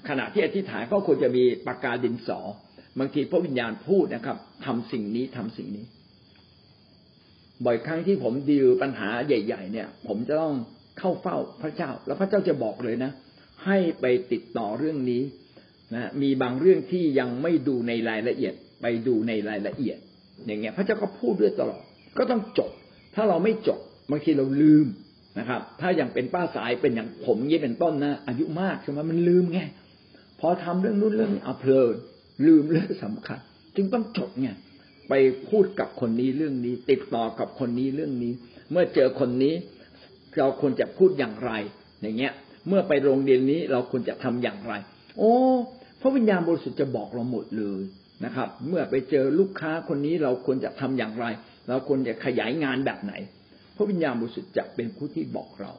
ขณะที่อธิษฐานก็ควรจะมีปากกาดินสอบางทีพระวิญญาณพูดนะครับทำสิ่งนี้ทำสิ่งนี้ บ่อยครั้งที่ผมดีลปัญหาใหญ่ ๆ เนี่ย ผมจะต้องเข้าเฝ้าพระเจ้า แล้วพระเจ้าจะบอกเลยนะ ให้ไปติดต่อเรื่องนี้นะมีบางเรื่องที่ยังไม่ดูในรายละเอียด ไปดูในรายละเอียด อย่างเงี้ย พระเจ้าก็พูดด้วยตลอด ก็ต้องจบ ถ้าเราไม่จบบางทีเราลืมนะครับ ถ้าอย่างเป็นป้าสายเป็นอย่างผมยี่เป็นต้นนะอายุมากใช่ไหมมันลืมไงพอทำเรื่องนู้นเรื่องนี้เอาเพลินลืมเรื่องสำคัญ จึงต้องจดไง ไปพูดกับคนนี้เรื่องนี้ ติดต่อกับคนนี้เรื่องนี้ เมื่อเจอคนนี้ เราควรจะพูดอย่างไร อย่างเงี้ย เมื่อไปโรงเรียนนี้เราควรจะทำอย่างไร โอ้พระวิญญาณบริสุทธิ์จะบอกเราหมดเลยนะครับ เมื่อไปเจอลูกค้าคนนี้เราควรจะทำอย่างไร เราควรจะขยายงานแบบไหน พระวิญญาณบริสุทธิ์จะเป็นผู้ที่บอกเรา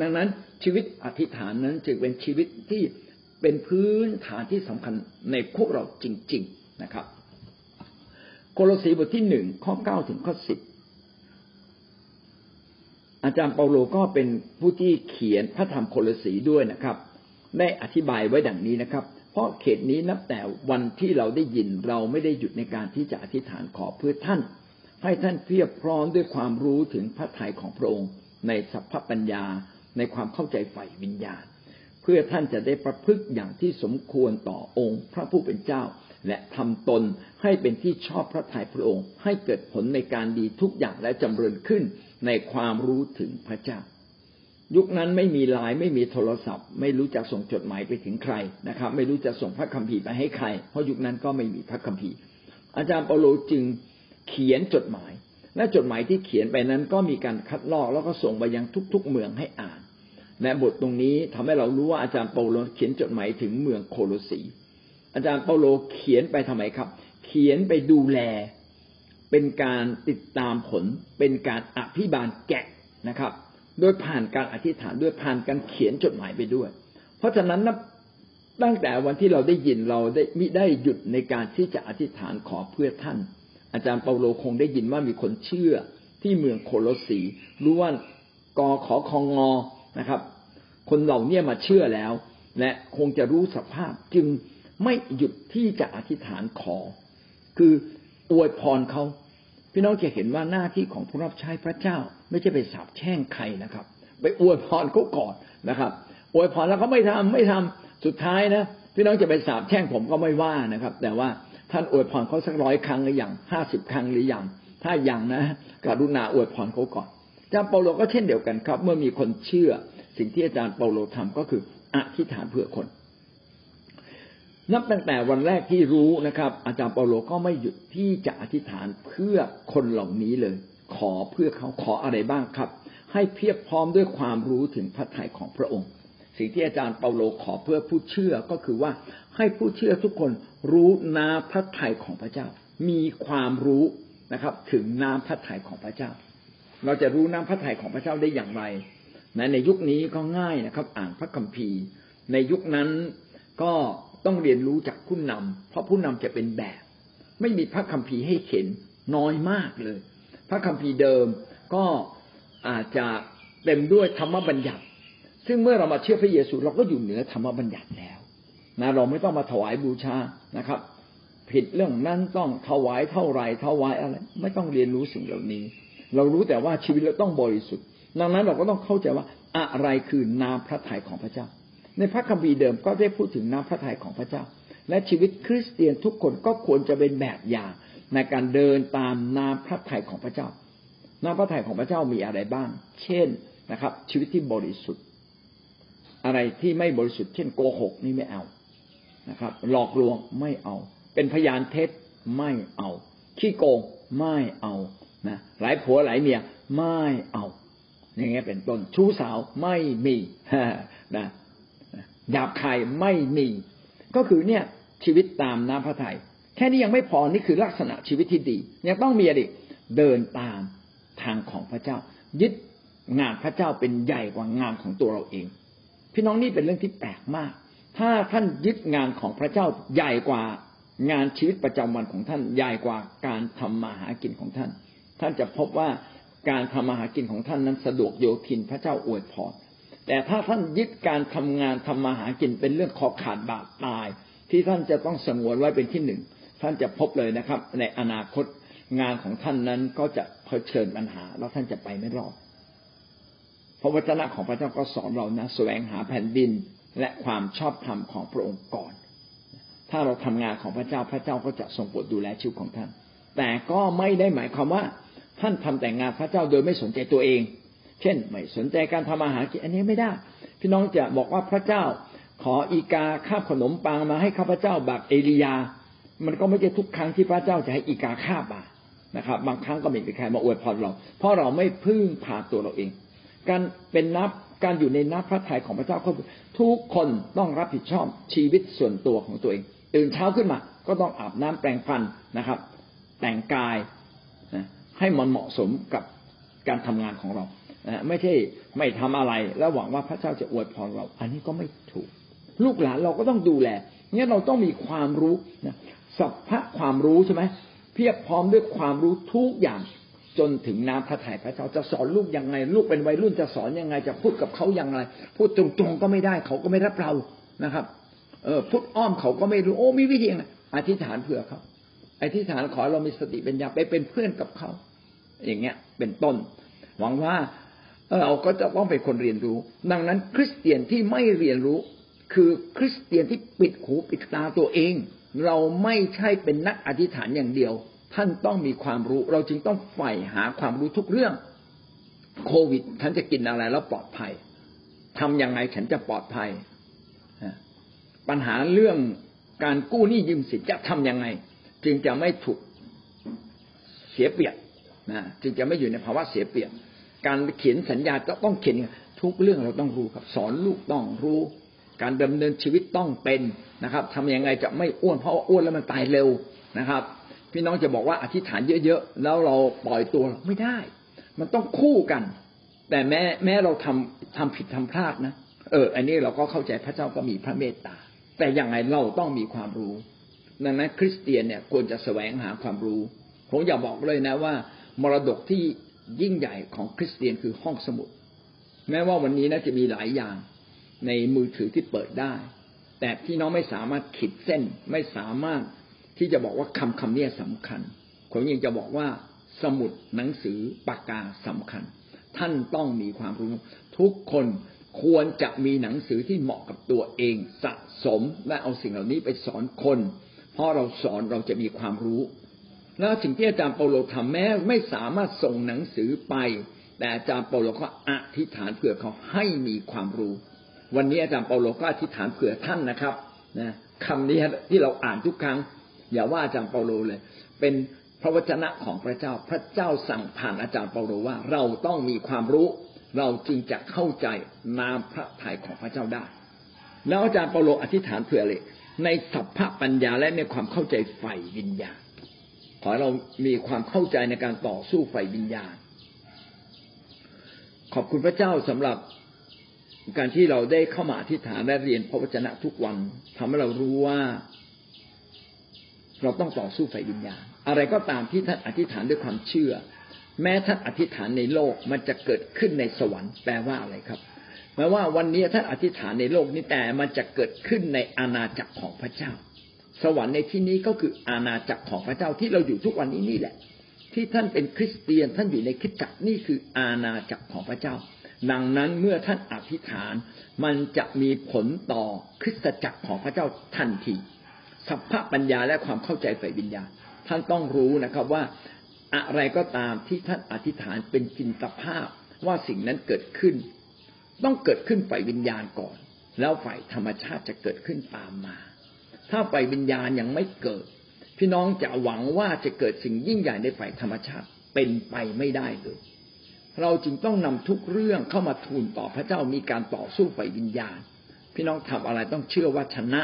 ดังนั้นชีวิตอธิษฐานนั้นจึงเป็นชีวิตที่เป็นพื้นฐานที่สำคัญในพวกเราจริง ๆนะครับ โคโลสีบทที่หนึ่งข้อเก้าถึงข้อสิบอาจารย์เปาโลก็เป็นผู้ที่เขียนพระธรรมโคโลสีด้วยนะครับ ได้อธิบายไว้ดังนี้นะครับ เพราะเขตนี้นับแต่วันที่เราได้ยินเราไม่ได้หยุดในการที่จะอธิษฐานขอเพื่อท่าน ให้ท่านเพียบพร้อมด้วยความรู้ถึงพระทัยของพระองค์ในสัพพปัญญาในความเข้าใจฝ่ายวิญญาณ เพื่อท่านจะได้ประพฤติอย่างที่สมควรต่อองค์ พระผู้เป็นเจ้า และทำตนให้เป็นที่ชอบพระทัยพระองค์ ให้เกิดผลในการดีทุกอย่างและจำเริญขึ้นในความรู้ถึงพระเจ้า ยุคนั้นไม่มีไลน์ไม่มีโทรศัพท์ ไม่รู้จะส่งจดหมายไปถึงใครนะครับ ไม่รู้จะส่งพระคัมภีร์ไปให้ใคร เพราะยุคนั้นก็ไม่มีพระคัมภีร์ อาจารย์เปโลจึงเขียนจดหมาย และจดหมายที่เขียนไปนั้นก็มีการคัดลอกแล้วก็ส่งไปยังทุก ๆ เมืองให้อ่านและบทตรงนี้ทำให้เรารู้ว่าอาจารย์เปโลเขียนจดหมายถึงเมืองโคโลสี อาจารย์เปาโลเขียนไปทำไมครับ เขียนไปดูแล เป็นการติดตามผล เป็นการอภิบาลแกะนะครับ โดยผ่านการอธิษฐานด้วยผ่านการเขียนจดหมายไปด้วย เพราะฉะนั้นนะตั้งแต่วันที่เราได้ยินเราได้มิได้หยุดในการที่จะอธิษฐานขอเพื่อท่าน อาจารย์เปาโลคงได้ยินว่ามีคนเชื่อที่เมืองโคโลสีรู้ว่ากอขอคองงอนะครับ คนเหล่านี้มาเชื่อแล้ว และคงจะรู้สภาพจึง ไม่หยุดที่จะอธิษฐานขอ คืออวยพรเขาพี่น้องจะเห็นว่าหน้าที่ของผู้รับใช้พระเจ้า ไม่ใช่ไปสาบแช่งใครนะครับ ไปอวยพรเขาก่อนนะครับ อวยพรแล้วเขาไม่ทำไม่ทำสุดท้ายนะพี่น้องจะไปสาบแช่งผมก็ไม่ว่านะครับ แต่ว่าท่านอวยพรเขาสักร้อยครั้งหรือยังห้าสิบครั้งหรือยังถ้ายังนะกรุณาอวยพรเขาก่อนอาจารย์เปาโลก็เช่นเดียวกันครับ เมื่อมีคนเชื่อ สิ่งที่อาจารย์เปาโลทำก็คืออธิษฐานเพื่อคน นับตั้งแต่วันแรกที่รู้นะครับ อาจารย์เปาโลก็ไม่หยุดที่จะอธิษฐานเพื่อคนเหล่านี้เลย ขอเพื่อเขาขออะไรบ้างครับ ให้เพียบพร้อมด้วยความรู้ถึงพระทัยของพระองค์ สิ่งที่อาจารย์เปาโลขอเพื่อผู้เชื่อก็คือว่าให้ผู้เชื่อทุกคนรู้นาพระทัยของพระเจ้า มีความรู้นะครับ ถึงน้ำพระทัยของพระเจ้า เราจะรู้น้ำพระทัยของพระเจ้าได้อย่างไรนในยุคนี้ก็ง่ายนะครับ อ่านพระคัมภีร์ ในยุคนั้นก็ ต้องเรียนรู้จากผู้นำเพราะผู้นำจะเป็นแบบ ไม่มีพระคัมภีร์ให้เข็นน้อยมากเลย พระคัมภีร์เดิมก็อาจจะเต็มด้วยธรรมบัญญัติ ซึ่งเมื่อเรามาเชื่อพระเยซูเราก็อยู่เหนือธรรมบัญญัติแล้วนะเราไม่ต้องมาถวายบูชานะครับ ผิดเรื่องนั้นต้องถวายเท่าไรถวายอะไร ไม่ต้องเรียนรู้สิ่งเหล่านี้ เรารู้แต่ว่าชีวิตเราต้องบริสุทธิ์ ดังนั้นเราก็ต้องเข้าใจว่าอะไรคือน้ำพระทัยของพระเจ้า ในพระคัมภีร์เดิมก็ได้พูดถึงน้ำพระทัยของพระเจ้า และชีวิตคริสเตียนทุกคนก็ควรจะเป็นแบบอย่างในการเดินตามน้ำพระทัยของพระเจ้า น้ำพระทัยของพระเจ้ามีอะไรบ้าง เช่นนะครับ ชีวิตที่บริสุทธิ์ อะไรที่ไม่บริสุทธิ์เช่นโกหกนี่ไม่เอานะครับ หลอกลวงไม่เอา เป็นพยานเท็จไม่เอา ขี้โกงไม่เอานะหลายผัวหลายเมียไม่เอา อย่างเงี้ยเป็นต้นชู้สาวไม่มีนะ หยาบคายไม่มี ก็คือเนี่ยชีวิตตามน้ำพระทยัยแค่นี้ยังไม่พอนี่คือลักษณะชีวิตที่ดี ยังต้องมีอะไรเดินตามทางของพระเจ้า ยึดงานพระเจ้าเป็นใหญ่กว่างานของตัวเราเอง พี่น้องนี่เป็นเรื่องที่แปลกมาก ถ้าท่านยึดงานของพระเจ้าใหญ่กว่างานชีวิตประจำวันของท่านใหญ่กว่าการทำมาหากินของท่าน ท่านจะพบว่าการทำมาหากินของท่านนั้นสะดวกโยทินพระเจ้าอวยพร แต่ถ้าท่านยึดการทำงานทำมาหากินเป็นเรื่องขอขาดบาปตาย ที่ท่านจะต้องสงวนไว้เป็นที่หนึ่งท่านจะพบเลยนะครับ ในอนาคตงานของท่านนั้นก็จะเผชิญปัญหา แล้วท่านจะไปไม่รอดพระวจนะของพระเจ้าก็สอนเรานะแสวงหาแผ่นดินและความชอบธรรมของพระองค์ก่อน ถ้าเราทำงานของพระเจ้าพระเจ้าก็จะทรงโปรดดูแลชีวิตของท่าน แต่ก็ไม่ได้หมายความว่าท่านทำแต่งานพระเจ้าโดยไม่สนใจตัวเอง เช่นไม่สนใจการทำอาหารกินอันนี้ไม่ได้ พี่น้องจะบอกว่าพระเจ้า ขออีกาคาบขนมปังมาให้ข้าพเจ้าแบบเอลียา มันก็ไม่ใช่ทุกครั้งที่พระเจ้าจะให้อีกาคาบมานะครับ บางครั้งก็ไม่มีใครมาอวยพรเรา เพราะเราไม่พึ่งพาตัวเราเอง การเป็นนับการอยู่ในนับพระทัยของพระเจ้าก็ทุกคนต้องรับผิดชอบชีวิตส่วนตัวของตัวเอง ตื่นเช้าขึ้นมา ก็ต้องอาบน้ำแปรงฟันนะครับ แต่งกายให้มันเหมาะสมกับการทำงานของเรา ไม่ใช่ไม่ทำอะไร แล้วหวังว่าพระเจ้าจะอวยพรเรา อันนี้ก็ไม่ถูก ลูกหลานเราก็ต้องดูแลเนี่ยเราต้องมีความรู้นะสัพพะความรู้ใช่ไหมเพียบพร้อมด้วยความรู้ทุกอย่างจนถึงน้ำพระทัยพระเจ้าจะสอนลูกยังไง ลูกเป็นวัยรุ่นจะสอนยังไง จะพูดกับเขาอย่างไร พูดตรงๆก็ไม่ได้ เขาก็ไม่รับเรานะครับ เออพุทอ้อมเขาก็ไม่รู้โอ้มีวิธีไงอธิษฐานเผื่อเขาอธิษฐานขอเรามีสติป็นญาไปเป็นเพื่อนกับเขา อย่างเงี้ย เป็นต้น หวังว่า เราก็จะต้องเป็นคนเรียนรู้ ดังนั้น คริสเตียนที่ไม่เรียนรู้ คือคริสเตียนที่ปิดหูปิดตาตัวเอง เราไม่ใช่เป็นนักอธิษฐานอย่างเดียว ท่านต้องมีความรู้ เราจึงต้องใฝ่หาความรู้ทุกเรื่อง โควิดฉันจะกินอะไรแล้วปลอดภัย ทํำยังไงฉันจะปลอดภัย ปัญหาเรื่องการกู้หนี้ยืมสินจะทํำยังไง จึงจะไม่ถูกเสียเปรียบนะจึงจะไม่อยู่ในภาวะเสียเปรียบ การเขียนสัญญาก็ต้องเขียนทุกเรื่องเราต้องรู้ครับ สอนลูกต้องรู้ การดำเนินชีวิตต้องเป็นนะครับทำยังไงจะไม่อ้วนเพราะว่าอ้วนแล้วมันตายเร็วนะครับ พี่น้องจะบอกว่าอธิษฐานเยอะๆแล้วเราปล่อยตัวไม่ได้ มันต้องคู่กัน แต่แม้แม้เราทำทำผิดทำพลาดนะเออ อันนี้เราก็เข้าใจพระเจ้าก็มีพระเมตตา แต่อย่างไรเราต้องมีความรู้ดังนั้นคริสเตียนเนี่ยควรจะแสวงหาความรู้ ผมอยากบอกเลยนะว่า มรดกที่ ยิ่งใหญ่ของคริสเตียนคือห้องสมุด แม้ว่าวันนี้นะจะมีหลายอย่างในมือถือที่เปิดได้ แต่พี่น้องไม่สามารถขีดเส้นไม่สามารถที่จะบอกว่าคำคำนี้สำคัญผมยังจะบอกว่าสมุดหนังสือปากกาสำคัญ ท่านต้องมีความรู้ ทุกคนควรจะมีหนังสือที่เหมาะกับตัวเองสะสมและเอาสิ่งเหล่านี้ไปสอนคน เพราะเราสอนเราจะมีความรู้ แล้วสิ่งที่อาจารย์เปาโลทำแม้ไม่สามารถส่งหนังสือไป แต่อาจารย์เปาโลก็อธิษฐานเผื่อเขาให้มีความรู้ วันนี้อาจารย์เปาโลก็อธิษฐานเผื่อท่านนะครับนะคำนี้ที่เราอ่านทุกครั้ง อย่าว่าอาจารย์เปาโลเลย เป็นพระวจนะของพระเจ้าพระเจ้าสั่งผ่านอาจารย์เปาโลว่า เราต้องมีความรู้ เราจึงจะเข้าใจนามพระทัยของพระเจ้าได้ แล้วอาจารย์เปาโลอธิษฐานเผื่อเลยในสัพพะปัญญาและในความเข้าใจใฝ่วิญญาณ ขอเรามีความเข้าใจในการต่อสู้ใฝ่วิญญาณ ขอบคุณพระเจ้าสำหรับการที่เราได้เข้ามาอธิษฐานและเรียนพระวจนะทุกวันทำให้เรารู้ว่า เราต้องต่อสู้ใฝ่วิญญาณ อะไรก็ตามที่ท่านอธิษฐานด้วยความเชื่อ แม้ท่านอธิษฐานในโลกมันจะเกิดขึ้นในสวรรค์แปลว่าอะไรครับแปลว่าวันนี้ท่านอธิษฐานในโลกนี้แต่มันจะเกิดขึ้นในอาณาจักรของพระเจ้า สวรรค์ในที่นี้ก็คืออาณาจักรของพระเจ้าที่เราอยู่ทุกวันนี้นี่แหละ ที่ท่านเป็นคริสเตียนท่านอยู่ในคริสตจักรนี่คืออาณาจักรของพระเจ้า ดังนั้นเมื่อท่านอธิษฐาน มันจะมีผลต่อคริสตจักรของพระเจ้าทันทีสัพพะปัญญาและความเข้าใจฝ่ายวิญญาณท่านต้องรู้นะครับว่าอะไรก็ตามที่ท่านอธิษฐานเป็นจินตภาพว่าสิ่งนั้นเกิดขึ้น ต้องเกิดขึ้นฝ่ายวิญญาณก่อน แล้วฝ่ายธรรมชาติจะเกิดขึ้นตามมา ถ้าฝ่ายวิญญาณยังไม่เกิด พี่น้องจะหวังว่าจะเกิดสิ่งยิ่งใหญ่ในฝ่ายธรรมชาติเป็นไปไม่ได้เลยเราจึงต้องนำทุกเรื่องเข้ามาทูลต่อพระเจ้ามีการต่อสู้ฝ่ายวิญญาณ พี่น้องทำอะไรต้องเชื่อว่าชนะ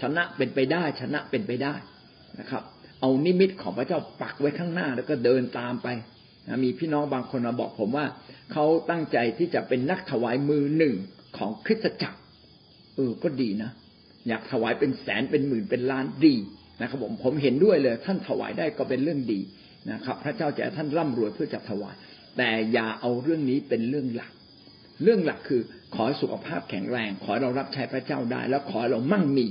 ชนะเป็นไปได้ชนะเป็นไปได้นะครับ เอานิมิตของพระเจ้าปักไว้ข้างหน้าแล้วก็เดินตามไปนะมีพี่น้องบางคนมาบอกผมว่าเขาตั้งใจที่จะเป็นนักถวายมือหนึ่งของคริสตจักรเออก็ดีนะ อยากถวายเป็นแสนเป็นหมื่นเป็นล้านดีนะครับผมผมเห็นด้วยเลย ท่านถวายได้ก็เป็นเรื่องดีนะครับ พระเจ้าจะท่านร่ำรวยเพื่อจะถวาย แต่อย่าเอาเรื่องนี้เป็นเรื่องหลัก เรื่องหลักคือขอสุขภาพแข็งแรง ขอเรารับใช้พระเจ้าได้ แล้วขอเรามั่งมี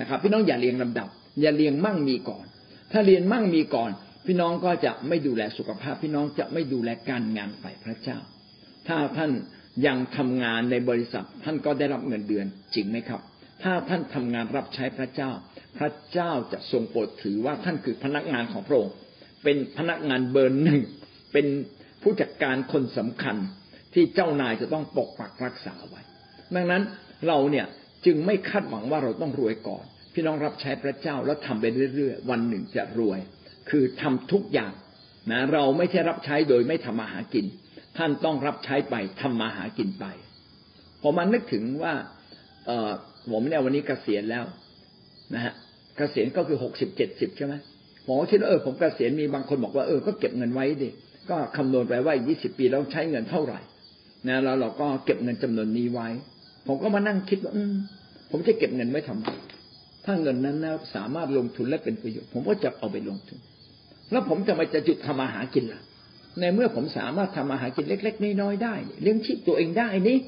นะครับ พี่น้องอย่าเรียงลำดับ อย่าเรียงมั่งมีก่อน ถ้าเรียนมั่งมีก่อน พี่น้องก็จะไม่ดูแลสุขภาพ พี่น้องจะไม่ดูแลการงานฝ่ายพระเจ้า ถ้าท่านยังทำงานในบริษัท ท่านก็ได้รับเงินเดือนจริงไหมครับ ถ้าท่านทำงานรับใช้พระเจ้า พระเจ้าจะทรงโปรดถือว่าท่านคือพนักงานของพระองค์ เป็นพนักงานเบอร์หนึ่ง เป็นผู้จัดการคนสำคัญที่เจ้านายจะต้องปกปักรักษาไว้ ดังนั้นเราเนี่ยจึงไม่คาดหวังว่าเราต้องรวยก่อน พี่น้องรับใช้พระเจ้าแล้วทำไปเรื่อยๆ วันหนึ่งจะรวย คือทำทุกอย่างนะเราไม่ใช่รับใช้โดยไม่ทำมาหากิน ท่านต้องรับใช้ไปทำมาหากินไป ผมมานึกถึงว่าเอ ผมเนี่ยวันนี้เกษียณแล้วนะฮะเกษียณก็คือหกสิบเจ็ดสิบใช่ไหมผมคิดว่าเออผมเกษียณมีบางคนบอกว่าเออก็เก็บเงินไว้ดิก็คำนวณไปว่ายี่สิบปีแล้วใช้เงินเท่าไหร่นะแล้วเราก็เก็บเงินจำนวนนี้ไว้ ผมก็มานั่งคิดว่าอืผมจะเก็บเงินไว้ทำไมถ้าเงินนั้นนะสามารถลงทุนและเป็นประโยชน์ผมก็จะเอาไปลงทุน แล้วผมจะมาจะจุดทำมาหากินล่ะ ในเมื่อผมสามารถทำมาหากินเล็ก ๆน้อยๆได้เลี้ยงชีพตัวเองได้นี่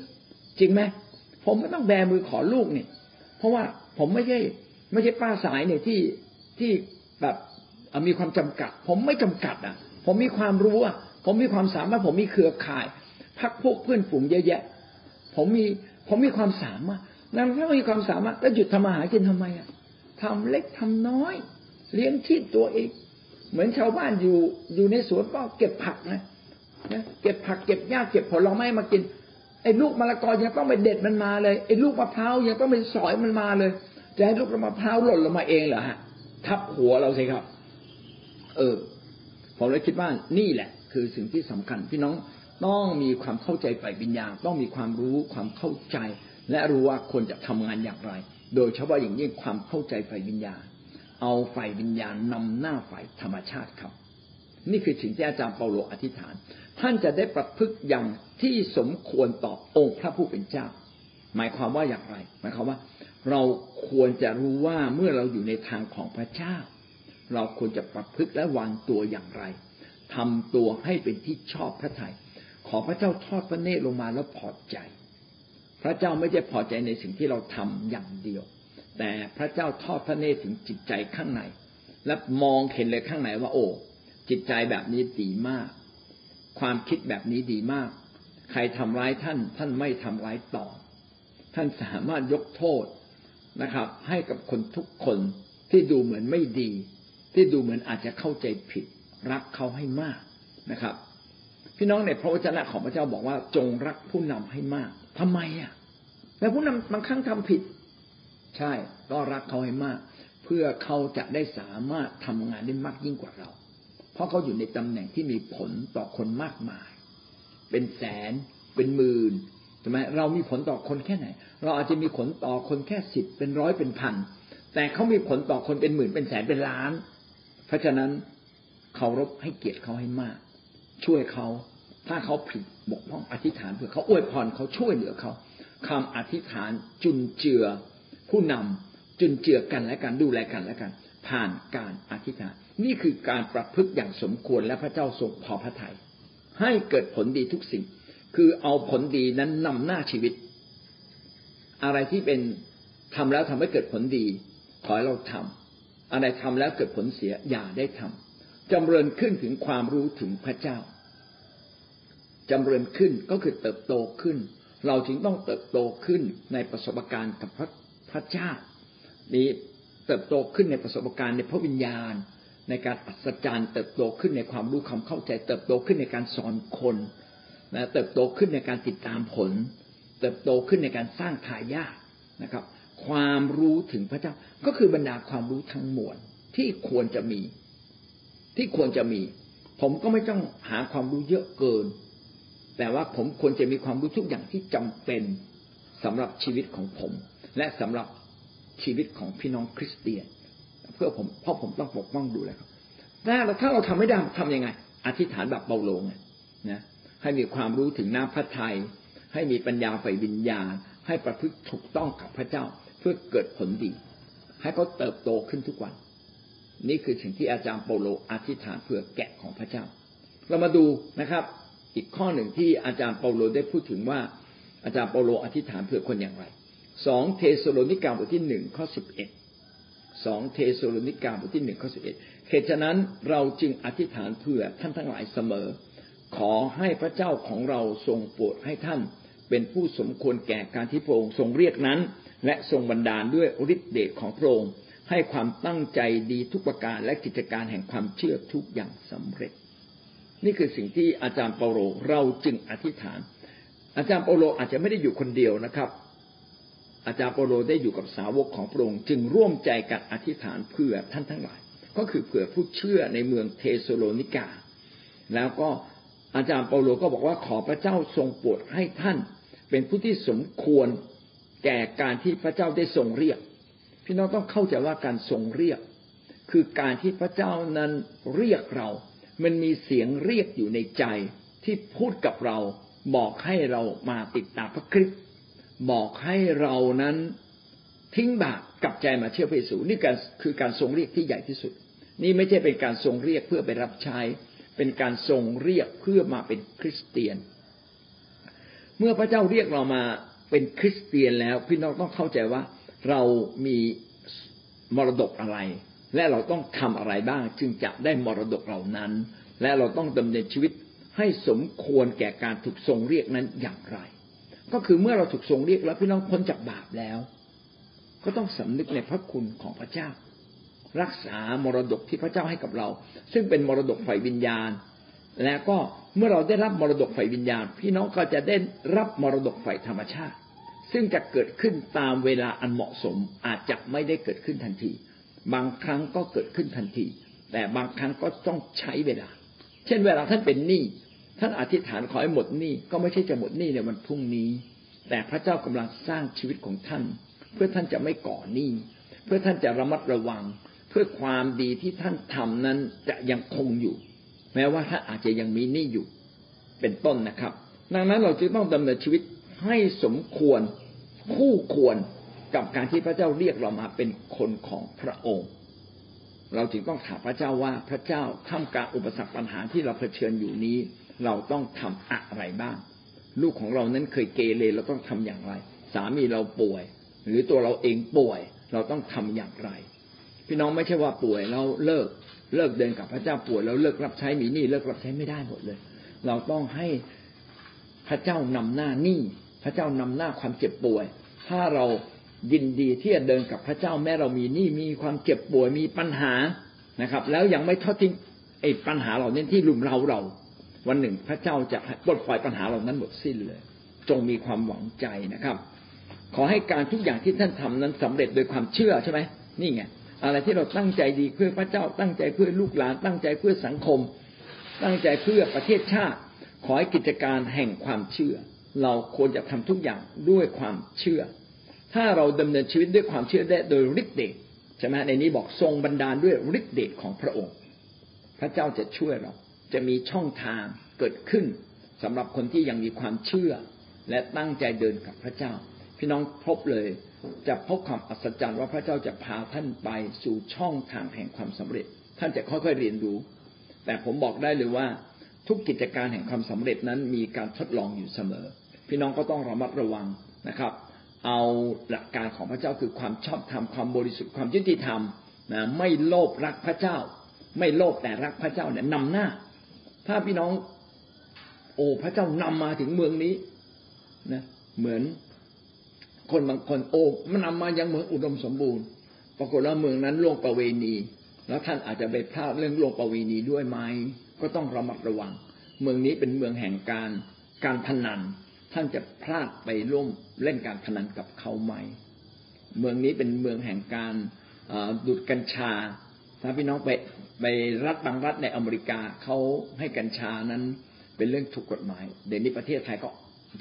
จริงไหม ผมไม่ต้องแบมือขอลูกเนี่ยเพราะว่าผมไม่ใช่ ไม่ใช่ป้าสายเนี่ยที่ที่แบบมีความจำกัด ผมไม่จำกัดอะ ผมมีความรู้อะผมมีความสามารถ ผมมีเครือข่ายพักพวกเพื่อนฝูงเยอะแยะ ผมมีผมมีความสามารถนั้นถ้ามีความสามารถแล้วหยุดทำมาหากินทำไมอะทำเล็กทำน้อย เลี้ยงชีพตัวเอง เหมือนชาวบ้านอยู่อยู่ในสวนก็เก็บผักนะนะเก็บผักเก็บหญ้าเก็บผลไม้มากิน ไอ้ลูกมะละกอยังต้องไปเด็ดมันมาเลยไอ้ลูกมะพร้าวยังต้องไปสอยมันมาเลย จะให้ลูกมะพร้าวหล่นลงมาเองเหรอฮะ ทับหัวเราสิครับ เออผมเลยคิดว่านี่แหละ คือสิ่งที่สำคัญพี่น้องต้องมีความเข้าใจไปวิญญาณต้องมีความรู้ความเข้าใจ และรู้ว่าควรจะทำงานอย่างไร โดยเฉพาะอย่างยิ่งความเข้าใจฝ่ายวิญญาณ เอาฝ่ายวิญญาณนำหน้าฝ่ายธรรมชาติครับ นี่คือสิ่งที่อาจารย์เปาโลอธิษฐาน ท่านจะได้ประพฤติอย่างที่สมควรต่อองค์พระผู้เป็นเจ้า หมายความว่าอย่างไร หมายความว่า เราควรจะรู้ว่าเมื่อเราอยู่ในทางของพระเจ้า เราควรจะประพฤติและวางตัวอย่างไรทำตัวให้เป็นที่ชอบพระทยัยขอพระเจ้าทอดพระเนตรลงมาแล้วพอใจ พระเจ้าไม่ได้พอใจในสิ่งที่เราทำอย่างเดียว แต่พระเจ้าทอดพระเนตรถึงจิตใจข้างใน และมองเห็นเลยข้างในว่าโอ้ จิตใจแบบนี้ดีมาก ความคิดแบบนี้ดีมาก ใครทำร้ายท่าน ท่านไม่ทำร้ายต่อท่านสามารถยกโทษนะครับ ให้กับคนทุกคนที่ดูเหมือนไม่ดี ที่ดูเหมือนอาจจะเข้าใจผิด รักเขาให้มากนะครับ พี่น้องในพระวจนะของพระเจ้าบอกว่าจงรักผู้นำให้มากทำไมอะแล้วผู้นำบางครั้งทำผิด ใช่ ก็รักเขาให้มาก เพื่อเขาจะได้สามารถทำงานได้มากยิ่งกว่าเรา เพราะเขาอยู่ในตำแหน่งที่มีผลต่อคนมากมาย เป็นแสนเป็นหมื่นใช่ไหมเรามีผลต่อคนแค่ไหน เราอาจจะมีผลต่อคนแค่สิบเป็นร้อยเป็นพันแต่เขามีผลต่อคนเป็นหมื่นเป็นแสนเป็นล้าน เพราะฉะนั้นเคารพให้เกียรติเขาให้มาก ช่วยเขาถ้าเขาผิดบกพร่องอธิษฐานเพื่อเขาอวยพรเขาช่วยเหลือเขาคำอธิษฐานจุนเจือผู้นำจุนเจือกันและกันดูแลกันและกัน ผ่านการอธิษฐาน นี่คือการประพฤติอย่างสมควรและพระเจ้าทรงพอพระทยัยให้เกิดผลดีทุกสิ่ง คือเอาผลดีนั้นนำหน้าชีวิต อะไรที่เป็นทำแล้วทำให้เกิดผลดี ขอให้เราทำอะไรทำแล้วเกิดผลเสียอย่าได้ทำจำเริญขึ้นถึงความรู้ถึงพระเจ้าจำเริญขึ้นก็คือเติบโตขึ้น เราจึงต้องเติบโตขึ้นในประสบการณ์กับพระพระเจ้านี้เติบโตขึ้นในประสบการณ์ในพระวิญญาณ ในการอัศจรรย์เติบโตขึ้นในความรู้ความเข้าใจ เติบโตขึ้นในการสอนคนนะเติบโตขึ้นในการติดตามผล เติบโตขึ้นในการสร้างทายาทนะครับ ความรู้ถึงพระเจ้าก็คือบรรดาความรู้ทั้งมวลที่ควรจะมี ที่ควรจะมี ผมก็ไม่ต้องหาความรู้เยอะเกิน แต่ว่าผมควรจะมีความรู้ทุกอย่างที่จำเป็นสำหรับชีวิตของผม และสำหรับชีวิตของพี่น้องคริสเตียน เพื่อผมเพราะผมต้องปกป้องดูแลครับถ้าเราถ้าเราทำไม่ได้ทำยังไง อธิษฐานแบบเปาโลไงนะให้มีความรู้ถึงน้ำพระทัยให้มีปัญญาไฟวิญญาณ ให้ประพฤติถูกต้องกับพระเจ้าเพื่อเกิดผลดี ให้เขาเติบโตขึ้นทุกวัน นี่คือสิ่งที่อาจารย์เปโลอธิษฐานเพื่อแกะของพระเจ้า เรามาดูนะครับ อีกข้อหนึ่งที่อาจารย์เปาโลได้พูดถึงว่า อาจารย์เปาโลอธิษฐานเพื่อคนอย่างไรสองเธสะโลนิกาบทที่หนึ่งข้อสิบเอ็ด สองเธสะโลนิกาบทที่หนึ่งข้อสิบเอ็ดเหตุฉะนั้นเราจึงอธิษฐานเพื่อท่านทั้งหลายเสมอ ขอให้พระเจ้าของเราทรงโปรดให้ท่าน เป็นผู้สมควรแก่การที่พระองค์ทรงเรียกนั้น และทรงบันดาลด้วยฤทธิเดชของพระองค์ให้ความตั้งใจดีทุกประการและกิจการแห่งความเชื่อทุกอย่างสำเร็จ นี่คือสิ่งที่อาจารย์เปาโลเราจึงอธิษฐาน อาจารย์เปาโลอาจจะไม่ได้อยู่คนเดียวนะครับ อาจารย์เปาโลได้อยู่กับสาวกของพระองค์จึงร่วมใจกันอธิษฐานเพื่อท่านทั้งหลาย ก็คือเผื่อผู้เชื่อในเมืองเธสะโลนิกา แล้วก็อาจารย์เปาโลก็บอกว่าขอพระเจ้าทรงโปรดให้ท่าน เป็นผู้ที่สมควรแก่การที่พระเจ้าได้ทรงเรียก พี่น้องต้องเข้าใจว่าการทรงเรียก คือการที่พระเจ้านั้นเรียกเรา มันมีเสียงเรียกอยู่ในใจที่พูดกับเราบอกให้เรามาติดตามพระคริสต์ บอกให้เรานั้นทิ้งบาปกลับใจมาเชื่อพระเยซูนี่การคือการทรงเรียกที่ใหญ่ที่สุด นี่ไม่ใช่เป็นการทรงเรียกเพื่อไปรับใช้ เป็นการทรงเรียกเพื่อมาเป็นคริสเตียน เมื่อพระเจ้าเรียกเรามาเป็นคริสเตียนแล้วพี่น้องต้องเข้าใจว่าเรามีมรดกอะไร และเราต้องทำอะไรบ้าง จึงจะได้มรดกเหล่านั้น และเราต้องดำเนินชีวิตให้สมควรแก่การถูกทรงเรียกนั้นอย่างไร ก็คือเมื่อเราถูกทรงเรียกแล้วพี่น้องพ้นจากบาปแล้ว ก็ต้องสำนึกในพระคุณของพระเจ้า รักษามรดกที่พระเจ้าให้กับเรา ซึ่งเป็นมรดกฝ่ายวิญญาณ และก็เมื่อเราได้รับมรดกฝ่ายวิญญาณ พี่น้องก็จะได้รับมรดกฝ่ายธรรมชาติ ซึ่งจะเกิดขึ้นตามเวลาอันเหมาะสมอาจจะไม่ได้เกิดขึ้นทันที บางครั้งก็เกิดขึ้นทันที แต่บางครั้งก็ต้องใช้เวลา เช่นเวลาท่านเป็นหนี้ ท่านอธิษฐานขอให้หมดหนี้ก็ไม่ใช่จะหมดหนี้ในวันพรุ่งนี้ แต่พระเจ้ากำลังสร้างชีวิตของท่าน เพื่อท่านจะไม่ก่อหนี้เพื่อท่านจะระมัดระวัง เพื่อความดีที่ท่านทำนั้นจะยังคงอยู่ แม้ว่าท่านอาจจะยังมีหนี้อยู่ เป็นต้นนะครับ ดังนั้นเราจึงต้องดำเนินชีวิตให้สมควรคู่ควรกับการที่พระเจ้าเรียกเรามาเป็นคนของพระองค์ เราจึงต้องถามพระเจ้าว่าพระเจ้าท่ามกลางอุปสรรคปัญหาที่เราเผชิญอยู่นี้ เราต้องทำอะไรบ้าง ลูกของเรานั้นเคยเกเรเราต้องทำอย่างไร สามีเราป่วย หรือตัวเราเองป่วย เราต้องทำอย่างไร พี่น้องไม่ใช่ว่าป่วยเราเลิกเลิกเดินกับพระเจ้าป่วยแล้วเลิกรับใช้มีหนี้เลิกรับใช้ไม่ได้หมดเลย เราต้องให้พระเจ้านำหน้าหนี้พระเจ้านำหน้าความเจ็บป่วย ถ้าเรายินดีที่จะเดินกับพระเจ้าแม้เรามีหนี้มีความเจ็บป่วยมีปัญหานะครับ แล้วยังไม่ทอดทิ้งไอ้ปัญหาเหล่านี้ที่ลุมเราเรา วันหนึ่งพระเจ้าจะปลดปล่อยปัญหาเหล่านั้นหมดสิ้นเลย จงมีความหวังใจนะครับ ขอให้การทุกอย่างที่ท่านทำนั้นสำเร็จโดยความเชื่อใช่ไหมนี่ไงอะไรที่เราตั้งใจดีเพื่อพระเจ้า ตั้งใจเพื่อลูกหลาน ตั้งใจเพื่อสังคม ตั้งใจเพื่อประเทศชาติ ขอให้กิจการแห่งความเชื่อ เราควรจะทำทุกอย่างด้วยความเชื่อ ถ้าเราดำเนินชีวิตด้วยความเชื่อได้โดยฤทธิ์เดชใช่ไหมในนี้บอกทรงบันดาลด้วยฤทธิ์เดชของพระองค์ พระเจ้าจะช่วยเรา จะมีช่องทางเกิดขึ้นสำหรับคนที่ยังมีความเชื่อ และตั้งใจเดินกับพระเจ้า พี่น้องพบเลย จะพบความอัศจรรย์ว่าพระเจ้าจะพาท่านไปสู่ช่องทางแห่งความสำเร็จ ท่านจะค่อยๆเรียนรู้ แต่ผมบอกได้เลยว่า ทุกกิจการแห่งความสำเร็จนั้นมีการทดลองอยู่เสมอ พี่น้องก็ต้องระมัดระวังนะครับ เอาหลักการของพระเจ้าคือความชอบธรรมความบริสุทธิ์ความยุติธรรมนะไม่โลภรักพระเจ้า ไม่โลภแต่รักพระเจ้าเนี่ยนำหน้า ถ้าพี่น้อง โอ้พระเจ้านำมาถึงเมืองนี้นะเหมือนคนบางคนโอ้มันนำมายังเมืองอุดมสมบูรณ์ ปรากฏว่าเมืองนั้นโล่วงประเวณี แล้วท่านอาจจะไปพลาดเรื่องโล่วงประเวณีด้วยไหมก็ต้องระมัดระวัง เมืองนี้เป็นเมืองแห่งการการพนัน ท่านจะพลาดไปร่วมเล่นการพนันกับเขาไหมเมืองนี้เป็นเมืองแห่งการดูดกัญชา ถ้าพี่น้องไป ไปรัฐบางรัฐในอเมริกาเขาให้กัญชานั้นเป็นเรื่องถูกกฎหมาย เดี๋ยวนี้ประเทศไทยก็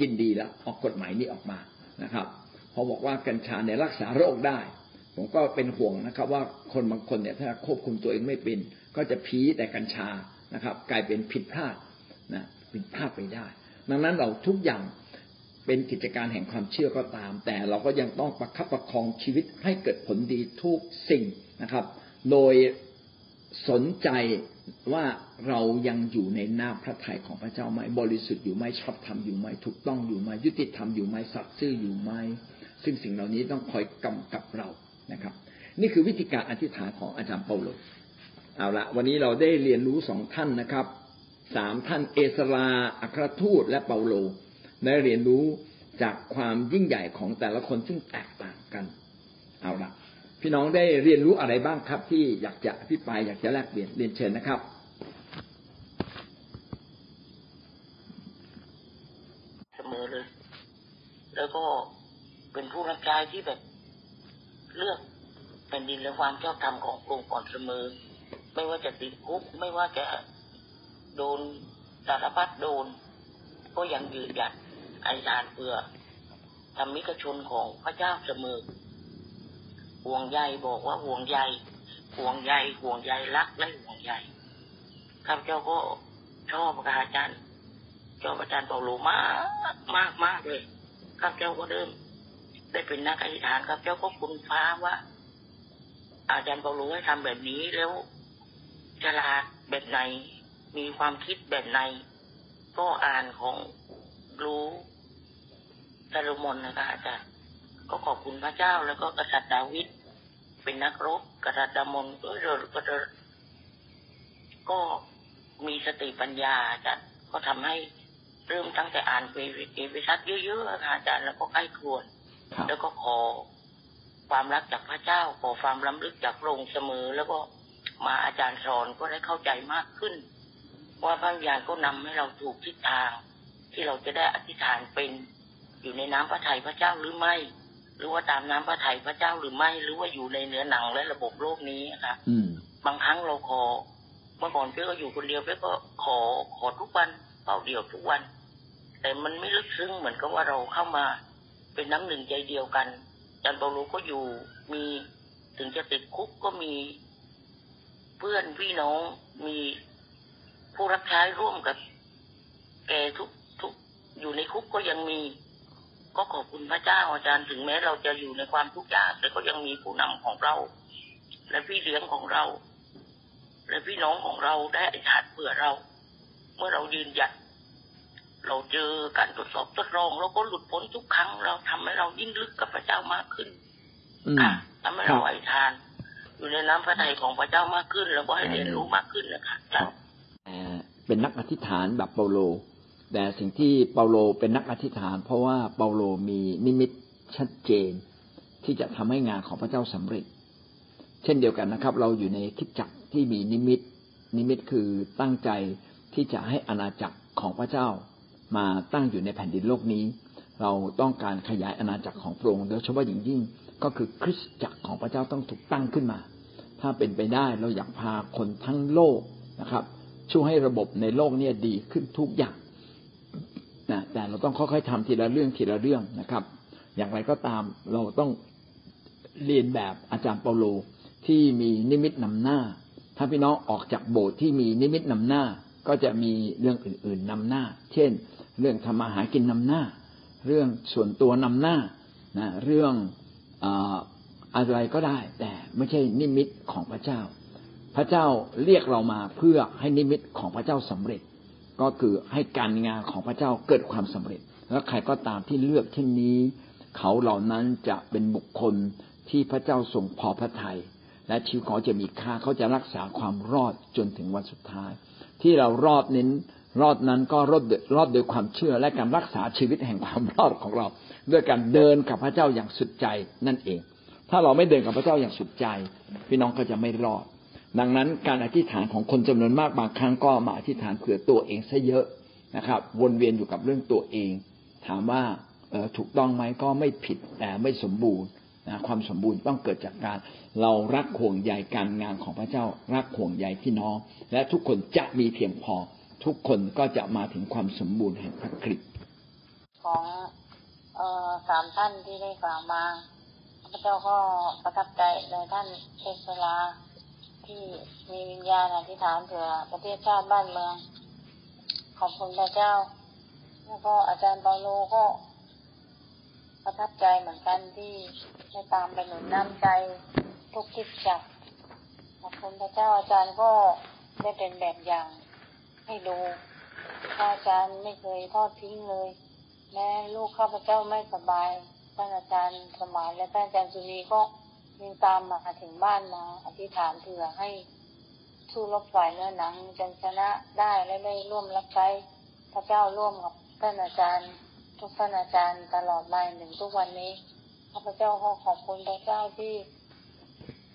ยินดีแล้วออกกฎหมายนี้ออกมานะครับพอบอกว่ากัญชาเนี่ยรักษาโรคได้ ผมก็เป็นห่วงนะครับ ว่าคนบางคนเนี่ยถ้าควบคุมตัวเองไม่เป็น ก็จะพีแต่กัญชานะครับ กลายเป็นผิดพลาดนะผิดพลาดไปได้ ดังนั้นเราทุกอย่างเป็นกิจการแห่งความเชื่อก็ตาม แต่เราก็ยังต้องประคับประคองชีวิตให้เกิดผลดีทุกสิ่งนะครับ โดย สนใจว่าเรายังอยู่ในหน้าพระทัยของพระเจ้าไหมบริสุทธิ์อยู่ไหมชอบธรรมอยู่ไหมถูกต้องอยู่ไหมยุติธรรมอยู่ไหมสัตย์ซื่ออยู่ไหมซึ่งสิ่งเหล่านี้ต้องคอยกำกับเรานะครับ นี่คือวิธีการอธิษฐานของอาจารย์เปาโลเอาละวันนี้เราได้เรียนรู้สองท่านนะครับสามท่านเอสราอัครทูตและเปาโลได้เรียนรู้จากความยิ่งใหญ่ของแต่ละคนซึ่งแตกต่างกัน เอาละ พี่น้องได้เรียนรู้อะไรบ้างครับ ที่อยากจะพี่ปายอยากจะแลกเปลี่ยนเรียนเชิญนะครับ เสมอเลย แล้วก็เป็นผู้รับใช้ที่แบบเลือกแผ่นดินและความชอบธรรมของกรงก่อนเสมอ ไม่ว่าจะติดคุกไม่ว่าจะโดนสารพัดโดน ก็ยังยืนหยัดไอสารเพื่อทำมิกชนของพระเจ้าเสมอ ห่วงใยบอกว่าห่วงใยห่วงใยห่วงใยรักและห่วงใยข้าพเจ้าก็ชอบอาจารย์ชอบอาจารย์เปาโลมากมากมากเลยข้าพเจ้าก็เริ่มได้เป็นนักอธิษฐานข้าพเจ้าก็คุณฟ้าว่า อาจารย์เปาโลให้ทำแบบนี้แล้วฉลาดแบบไหน มีความคิดแบบไหน ก็อ่านของรู้ซาโลมอนนะคะอาจารย์ ก็ขอบคุณพระเจ้าแล้วก็กษัตริย์ดาวิดเป็นนักรบกษัตริย์ดามนก็ก็ก็มีสติปัญญาอาจารย์ก็ทำให้เริ่มตั้งแต่อ่านเอเวซัสเยอะๆค่ะอาจารย์แล้วก็ใกล้ควรแล้วก็ขอความรักจากพระเจ้าขอความล้ำลึกจากพระองค์เสมอ แล้วก็มาอาจารย์สอนก็ได้เข้าใจมากขึ้น ว่าพระวิญญาณก็นำให้เราถูกทิศทาง ที่เราจะได้อธิษฐานเป็นอยู่ในน้ำพระทัยพระเจ้าหรือไม่ หรือว่าตามน้ำพระทัยพระเจ้าหรือไม่ หรือว่าอยู่ในเนื้อหนังและระบบโลกนี้ค่ะบางครั้งเราขอเมื่อก่อนเพื่อก็อยู่คนเดียวเพื่อก็ขอขอทุกวันเป่าเดียวทุกวัน แต่มันไม่ลึกซึ้งเหมือนกับว่าเราเข้ามา เป็นน้ำหนึ่งใจเดียวกันจันเปาโลก็อยู่มีถึงจะติดคุกก็มีเพื่อนพี่น้องมีผู้รับใช้ร่วมกับแกทุกทุกอยู่ในคุกก็ยังมี ก็ขอบคุณพระเจ้าอาจารย์ถึงแม้เราจะอยู่ในความทุกข์ยากแต่ก็ยังมีผู้นำของเรา และพี่เลี้ยงของเรา และพี่น้องของเราได้อธิษฐานเผื่อเรา เมื่อเรายืนหยัด เราเจอการตรวจสอบทดลองเราก็หลุดพ้นทุกครั้ง เราทำให้เรายิ่งลึกกับพระเจ้ามากขึ้นค่ะทำให้เราอธิษฐาน อยู่ในน้ำพระทัยของพระเจ้ามากขึ้น แล้วก็ให้เรียนรู้มากขึ้นนะคะเป็นนักอธิษฐานแบบเปาโล แต่สิ่งที่เปาโลเป็นนักอธิษฐาน เพราะว่าเปาโลมีนิมิตชัดเจน ที่จะทำให้งานของพระเจ้าสำเร็จ เช่นเดียวกันนะครับ เราอยู่ในคิดจักรที่มีนิมิต นิมิตคือตั้งใจที่จะให้อาณาจักรของพระเจ้ามาตั้งอยู่ในแผ่นดินโลกนี้ เราต้องการขยายอาณาจักรของพระองค์โดยเฉพาะอย่างยิ่งก็คือคริสตจักรของพระเจ้าต้องถูกตั้งขึ้นมา ถ้าเป็นไปได้เราอยากพาคนทั้งโลกนะครับ ช่วยให้ระบบในโลกนี้ดีขึ้นทุกอย่าง นะแต่เราต้องค่อยๆทำทีละเรื่องทีละเรื่องนะครับ อย่างไรก็ตามเราต้องเลียนแบบอาจารย์เปาโลที่มีนิมิตนำหน้า ถ้าพี่น้องออกจากโบสถ์ที่มีนิมิตนำหน้า ก็จะมีเรื่องอื่น ๆนำหน้า เช่น เรื่องทำมาหากินนำหน้า เรื่องส่วนตัวนำหน้านะเรื่องอะไรก็ได้ แต่ไม่ใช่นิมิตของพระเจ้า พระเจ้าเรียกเรามาเพื่อให้นิมิตของพระเจ้าสำเร็จ ก็คือให้การงานของพระเจ้าเกิดความสำเร็จ แล้วใครก็ตามที่เลือกเช่นนี้ เขาเหล่านั้นจะเป็นบุคคลที่พระเจ้าทรงพอพระทยัยและชีวิตเขาจะมีค่าเขาจะรักษาความรอดจนถึงวันสุดท้าย ที่เรารอดเน้นรอดนั้นก็รอดรอดโดยความเชื่อและการรักษาชีวิตแห่งความรอดของเรา ด้วยการเดินกับพระเจ้าอย่างสุดใจนั่นเอง ถ้าเราไม่เดินกับพระเจ้าอย่างสุดใจ พี่น้องก็จะไม่รอด ดังนั้นการอธิษฐานของคนจำนวนมากบางครั้งก็มาอธิษฐานเผื่อตัวเองซะเยอะนะครับ วนเวียนอยู่กับเรื่องตัวเอง ถามว่าถูกต้องไหมก็ไม่ผิดแต่ไม่สมบูรณ์นะความสมบูรณ์ต้องเกิดจากการเรารักห่วงใยการงานของพระเจ้า รักห่วงใยพี่น้อง และทุกคนจะมีเพียงพอ ทุกคนก็จะมาถึงความสมบูรณ์แห่งพระคริสต์ของออสามท่านที่ได้กล่าวมาพระเจ้าก็ประทับใจในท่านเทศลา ที่มีวิญญาณอธิษฐานเผื่อประเทศชาติบ้านเมือง ขอบคุณพระเจ้า แล้วก็อาจารย์เปาโลก็ประทับใจเหมือนกันที่ได้ตามไปหนุนน้ำใจทุกคิดจักขอบคุณพระเจ้าอาจารย์ก็ได้เป็นแบบอย่างให้ดูอาจารย์ไม่เคยทอดทิ้งเลย แม้ลูกข้าพเจ้าไม่สบายท่านอาจารย์สมานและท่านอาจารย์สุรีก็ ยิงตามมาถึงบ้านมา อธิษฐานเผื่อให้สู้รบฝ่ายเนื้อหนังจนชนะได้และได้ร่วมรับใช้พระเจ้าร่วมกับท่านอาจารย์ ทุกท่านอาจารย์ตลอดมาถึงทุกวันนี้ข้าพเจ้าขอขอบคุณพระเจ้าที่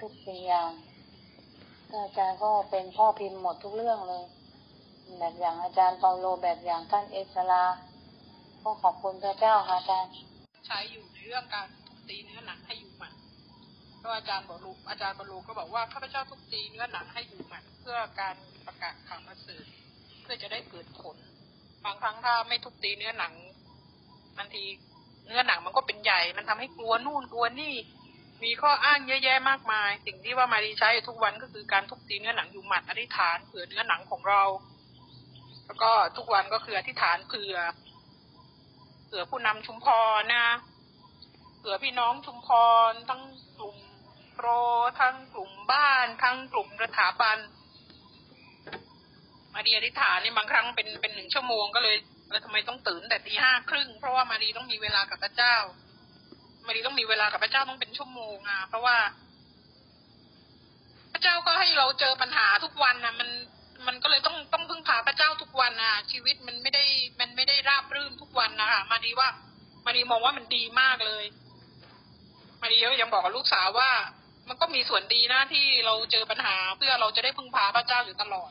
ทุกสิ่งอย่างอาจารย์ก็เป็นพ่อพิมพ์หมดทุกเรื่องเลย แบบอย่างอาจารย์เปาโลแบบอย่างท่านเอสลาก็ขอบคุณพระเจ้าค่ะอาจารย์ ใช้อยู่ในเรื่องการตีเนื้อหนังให้อยู่หมัด ก็อาจารย์บอกลูอาจารย์บรรลุก็บอกว่าข้าพเจ้าทุบตีเนื้อหนังให้อยู่หมัดเพื่อการประกาศข่าวประเสริฐเพื่อจะได้เกิดผล บางครั้งถ้าไม่ทุบตีเนื้อหนังบางทีเนื้อหนังมันก็เป็นใหญ่ มันทำให้กลัวนู่นกลัวนี่ มีข้ออ้างเยอะแยะมากมาย สิ่งที่ว่ามารีใช้ทุกวันก็คือการทุบตีเนื้อหนังอยู่หมัดอธิษฐานเผื่อเนื้อหนังของเรา แล้วก็ทุกวันก็คืออธิษฐานเผื่อเผื่อผู้นำชุมพรนะเผื่อพี่น้องชุมพรทั้ง โปรทั้งกลุ่มบ้าน ทั้งกลุ่มสถาบัน มาดีอธิษฐานนี่บางครั้งเป็นเป็นหนึ่งชั่วโมงก็เลยแล้วทำไมต้องตื่นแต่ตีห้าครึ่งเพราะว่ามารีต้องมีเวลากับพระเจ้า มารีต้องมีเวลากับพระเจ้าต้องเป็นชั่วโมงอะเพราะว่า พระเจ้าก็ให้เราเจอปัญหาทุกวันนะมันมันก็เลยต้องต้องพึ่งพาพระเจ้าทุกวันอะชีวิตมันไม่ได้มันไม่ได้ราบรื่นทุกวันนะคะมารีว่า มารีมองว่ามันดีมากเลย มารีก็ยังบอกกับลูกสาวว่า มันก็มีส่วนดีนะที่เราเจอปัญหา เพื่อเราจะได้พึ่งพาพระเจ้าอยู่ตลอด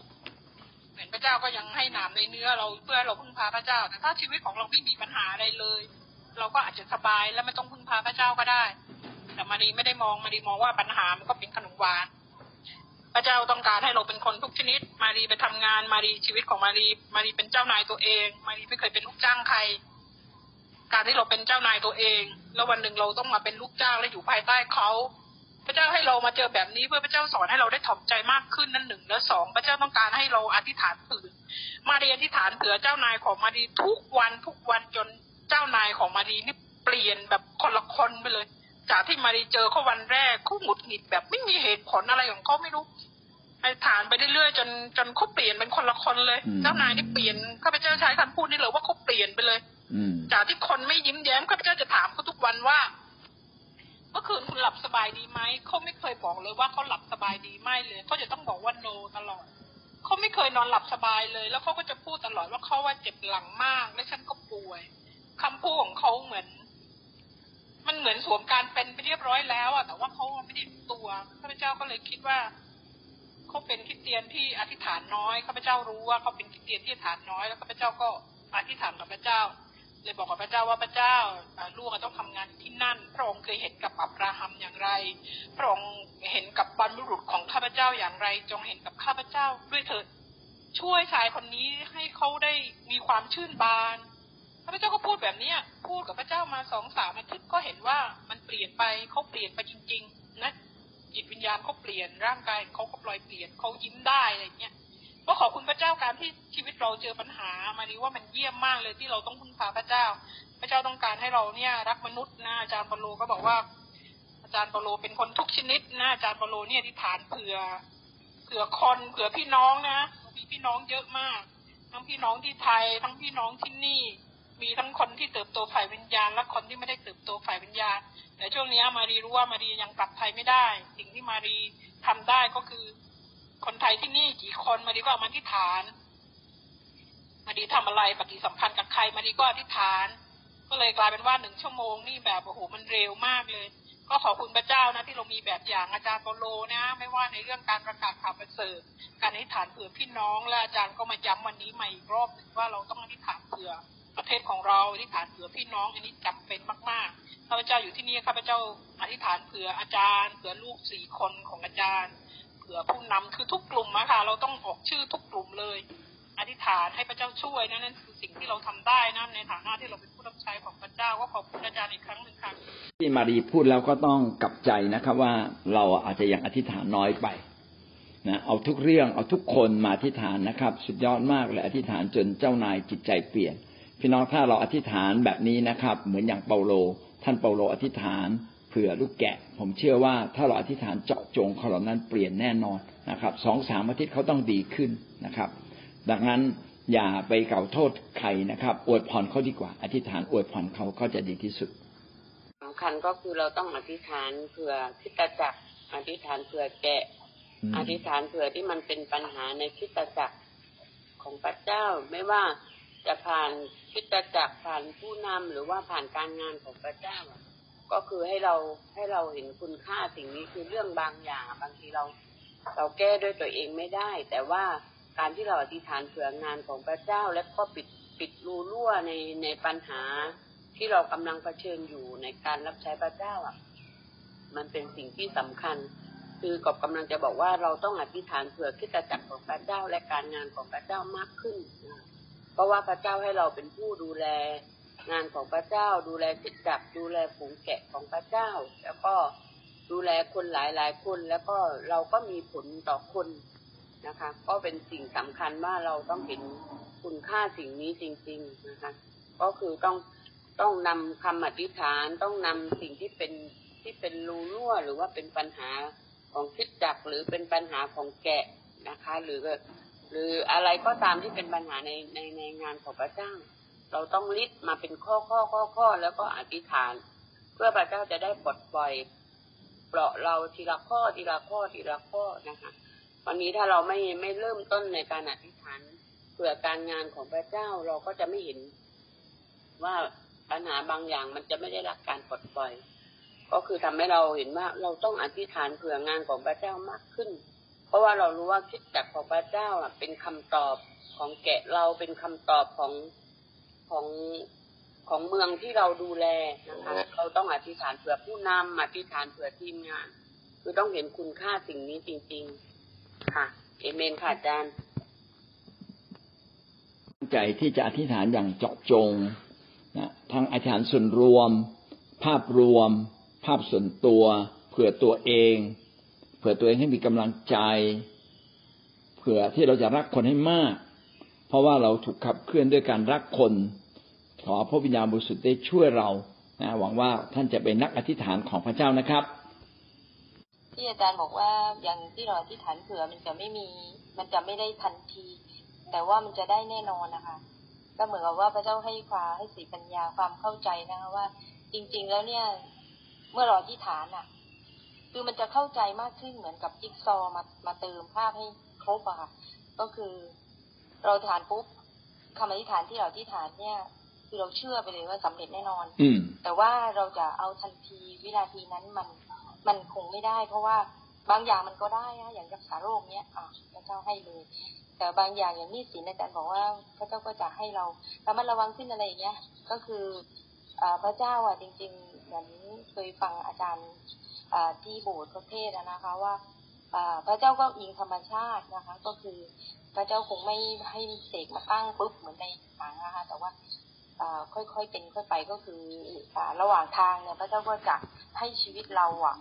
มือนพระเจ้าก็ยังให้หนามในเนื้อ เราเพื่อเราพึ่งพาพระเจ้า แต่ถ้าชีวิตของเราไม่มีปัญหาอะไรเลย เราก็อาจจะสบายและไม่ต้องพึ่งพาพระเจ้าก็ได้ แต่มารีไม่ได้มองมารีมองว่าปัญหามันก็เป็นขนมหวานพระเจ้าต้องการให้เราเป็นคนทุกชนิด มารีไปทำงานมารีชีวิตของมารีมารีเป็นเจ้านายตัวเอง มารีไม่เคยเป็นลูกจ้างใคร การที่เราเป็นเจ้านายตัวเอง แล้ววันหนึ่งเราต้องมาเป็นลูกจ้างและอยู่ภายใต้เขา พระเจ้าให้เรามาเจอแบบนี้เพื่อพระเจ้าสอนให้เราได้ถ่อมใจมากขึ้นนั่นหนึ่งและสองพระเจ้าต้องการให้เราอธิษฐานเผื่อมาเรียนอธิษฐานเผื่อเจ้านายของมาดีทุกวันทุกวันจนเจ้านายของมาดีนี่เปลี่ยนแบบคนละคนไปเลย จากที่มาดีเจอเขาวันแรกเขาหงุดหงิดแบบไม่มีเหตุผลอะไรของเขาไม่รู้อธิษฐานไปเรื่อยๆจนจนเขาเปลี่ยนเป็นคนละคนเลย เจ้านายนี่เปลี่ยนข้าพเจ้าใช้คำพูดนี่เลยว่าเขาเปลี่ยนไปเลยจากที่คนไม่ยิ้มแย้มข้าพเจ้าจะถามเขาทุกวันว่า เมื่อคืนคุณหลับสบายดีไหมเขาไม่เคยบอกเลยว่าเขาหลับสบายดีไม่เลยเขาจะต้องบอกว่าโนตลอดเขาไม่เคยนอนหลับสบายเลย แล้วเขาก็จะพูดตลอดว่าเขาว่าเจ็บหลังมาก และฉันก็ป่วยคำพูดของเขาเหมือน มันเหมือนสวมการเป็นไปเรียบร้อยแล้วอะแต่ว่าเขาไม่ได้ตัวข้าพเจ้าก็เลยคิดว่าเขาเป็นคิดเตียนที่อธิษฐานน้อยข้าพเจ้ารู้ว่าเขาเป็นคิดเตียนที่อธิษฐานน้อยแล้วข้าพเจ้าก็อธิษฐานกับพระเจ้า เลยบอกกับพระเจ้าว่าพระเจ้าลูกต้องทำงานที่นั่น พระองค์เคยเห็นกับอับราฮัมอย่างไร พระองค์เห็นกับบรรพุรุษของข้าพเจ้าอย่างไร จงเห็นกับข้าพเจ้าด้วยเถิดช่วยชายคนนี้ให้เขาได้มีความชื่นบานข้าพเจ้าก็พูดแบบเนี้ย พูดกับพระเจ้ามาสองสามอาทิตย์ก็เห็นว่ามันเปลี่ยนไปเขาเปลี่ยนไปจริง ๆ นะจิตวิญญาณเขาเปลี่ยนร่างกายเขาก็ปล่อยเปลี่ยนเขายิ้มได้อะไรเงี้ย ก็ขอบคุณพระเจ้าการที่ชีวิตเราเจอปัญหามานี้ว่ามันเยี่ยมมากเลยที่เราต้องพึ่งพาพระเจ้า พระเจ้าต้องการให้เราเนี่ยรักมนุษย์นะอาจารย์ปโลก็บอกว่า อาจารย์ปโลเป็นคนทุกชนิดนะอาจารย์ปโลเนี่ยที่ฐานเผื่อเผื่อคนเผื่อพี่น้องนะมีพี่น้องเยอะมาก ทั้งพี่น้องที่ไทย ทั้งพี่น้องที่นี่ มีทั้งคนที่เติบโตฝ่ายวิญญาณ และคนที่ไม่ได้เติบโตฝ่ายวิญญาณ แต่ช่วงนี้มารีรู้ว่ามารียังกลับไทยไม่ได้ สิ่งที่มารีทำได้ก็คือ คนไทยที่นี่กี่คนมาดีก็อามาที่ฐานมาดีทำอะไรปฏิสัมพันธ์กับใครมาดีก็อธิษฐาน ก็เลยกลายเป็นว่าหนึ่งชั่วโมงนี่แบบโอ้โหมันเร็วมากเลย ก็ขอบคุณพระเจ้านะที่เรามีแบบอย่างอาจารย์เปโลนะ ไม่ว่าในเรื่องการประกาศข่าวประเสริฐการอธิษฐานเผื่อพี่น้องและอาจารย์ก็มาย้ำวันนี้ใหม่อีกรอบนึงว่าเราต้องอธิษฐานเผื่อประเทศของเราอธิษฐานเผื่อพี่น้องอันนี้จำเป็นมากๆข้าพเจ้าอยู่ที่นี่ข้าพเจ้าอธิษฐานเผื่ออาจารย์เผื่อลูกสี่คนของอาจารย์ ผื่อผู้นำคือทุกกลุ่มอะค่ะเราต้องออกชื่อทุกกลุ่มเลย อธิษฐานให้พระเจ้าช่วยนะนั่นคือสิ่งที่เราทำได้นะในฐานะที่เราเป็นผู้รับใช้ของพระเจ้าก็ขอบคุณอาจารย์อีกครั้งหนึ่งค่ะที่มารีพูดแล้วก็ต้องกลับใจนะครับว่าเราอาจจะยังอธิษฐานน้อยไปนะเอาทุกเรื่องเอาทุกคนมาอธิษฐานนะครับ สุดยอดมากเลยอธิษฐานจนเจ้านายจิตใจเปลี่ยน พี่น้องถ้าเราอธิษฐานแบบนี้นะครับ เหมือนอย่างเปาโล ท่านเปาโลอธิษฐาน เผื่อลูกแกะ ผมเชื่อว่าถ้าเราอธิษฐานเจาะจงเขาเหล่านั้นเปลี่ยนแน่นอนนะครับสองสามอาทิตย์เขาต้องดีขึ้นนะครับ ดังนั้นอย่าไปกล่าวโทษใครนะครับ อวยพรเขาดีกว่า อธิษฐานอวยพรเขาก็จะดีที่สุดสำคัญก็คือเราต้องอธิษฐานเผื่อคริสตจักรอธิษฐานเผื่อแกะอืมอธิษฐานเผื่อที่มันเป็นปัญหาในคริสตจักรของพระเจ้าไม่ว่าจะผ่านคริสตจักรผ่านผู้นำหรือว่าผ่านการงานของพระเจ้าอะ ก็คือให้เราให้เราเห็นคุณค่าสิ่งนี้คือเรื่องบางอย่างบางทีเราเราแก้ด้วยตัวเองไม่ได้ แต่ว่าการที่เราอธิษฐานเผื่องานของพระเจ้า และก็ปิดปิดรูรั่วในในปัญหาที่เรากำลังเผชิญอยู่ในการรับใช้พระเจ้าอะ มันเป็นสิ่งที่สำคัญ คือกอบกำลังจะบอกว่าเราต้องอธิษฐานเผื่อคริสตจักรของพระเจ้าและการงานของพระเจ้ามากขึ้น เพราะว่าพระเจ้าให้เราเป็นผู้ดูแล งานของพระเจ้า ดูแลคริสตจักรดูแลฝูงแกะของพระเจ้า แล้วก็ดูแลคนหลายหลายคน แล้วก็เราก็มีผลต่อคนนะคะ ก็เป็นสิ่งสำคัญว่าเราต้องเห็นคุณค่าสิ่งนี้จริง ๆนะคะ ก็คือต้องต้องนำคำอธิษฐานต้องนำสิ่งที่เป็นที่เป็นรูรั่วหรือว่าเป็นปัญหาของคิดจักหรือเป็นปัญหาของแกะนะคะ หรือหรืออะไรก็ตามที่เป็นปัญหาในในในงานของพระเจ้า เราต้องลิดมาเป็นข้อข้อข้อข้อแล้วก็อธิษฐาน เพื่อพระเจ้าจะได้ปลดปล่อยเปราะเราทีละข้อทีละข้อทีละข้อนะคะวันนี้ถ้าเราไม่ไม่เริ่มต้นในการอธิษฐานเผื่อการงานของพระเจ้าเราก็จะไม่เห็น ว่าปัญหาบางอย่างมันจะไม่ได้รับการปลดปล่อย ก็คือทำให้เราเห็นว่าเราต้องอธิษฐานเผื่องานของพระเจ้ามากขึ้น เพราะว่าเรารู้ว่าคิดจักของพระเจ้าเป็นคำตอบของแกะเราเป็นคำตอบของ ของของเมืองที่เราดูแลนะคะ เราต้องอธิษฐานเผื่อผู้นำอธิษฐานเผื่อทีมงาน คือต้องเห็นคุณค่าสิ่งนี้จริง ๆ ค่ะ เอเมนค่ะอาจารย์ใจที่จะอธิษฐานอย่างเจาะจงนะทั้งอธิษฐานส่วนรวม ภาพรวม ภาพส่วนตัว เผื่อตัวเอง เผื่อตัวเองให้มีกำลังใจ เผื่อที่เราจะรักคนให้มาก เพราะว่าเราถูกขับเคลื่อนด้วยการรักคน ขอพระวิญญาณบริสุทธิ์ได้ช่วยเรานะหวังว่าท่านจะเป็นนักอธิษฐานของพระเจ้านะครับ ที่อาจารย์บอกว่าอย่างที่เราอธิษฐานเผื่อมันจะไม่มี มันจะไม่ได้ทันที แต่ว่ามันจะได้แน่นอนนะคะ ก็เหมือนกับว่าพระเจ้าให้ความให้สีปัญญาความเข้าใจนะคะว่า จริง ๆ แล้วเนี่ย เมื่อเราอธิษฐานอะ คือมันจะเข้าใจมากขึ้นเหมือนกับจิ๊กซอมามาเติมภาพให้ครบอะค่ะ ก็คือ เราอธิษฐานปุ๊บคำอธิษฐานที่เราอธิษฐานเนี่ย คือเราเชื่อไปเลยว่าสำเร็จแน่นอน อืมแต่ว่าเราจะเอาทันทีวินาทีนั้นมันมันคงไม่ได้ เพราะว่าบางอย่างมันก็ได้นะอย่างรักษาโรคเนี้ยอะพระเจ้าให้เลย แต่บางอย่างอย่างหนี้สินอาจารย์บอกว่าพระเจ้าก็จะให้เราระมัดระวังขึ้นอะไรอย่างเงี้ย ก็คืออ่าพระเจ้าอะจริงๆเหมือนเคยฟังอาจารย์อ่าที่โบสถ์ประเทศนะคะว่าอ่าพระเจ้าก็อิงธรรมชาตินะคะ ก็คือพ ระเจ้าคงไม่ให้เสกมาตั้งปุ๊บเหมือนในหนังนะคะแต่ว่าค่อยๆเป็นค่อยไปก็คืออระหว่างทางเนี่ยพระเจ้าก็จะให้ชีวิตเราอะ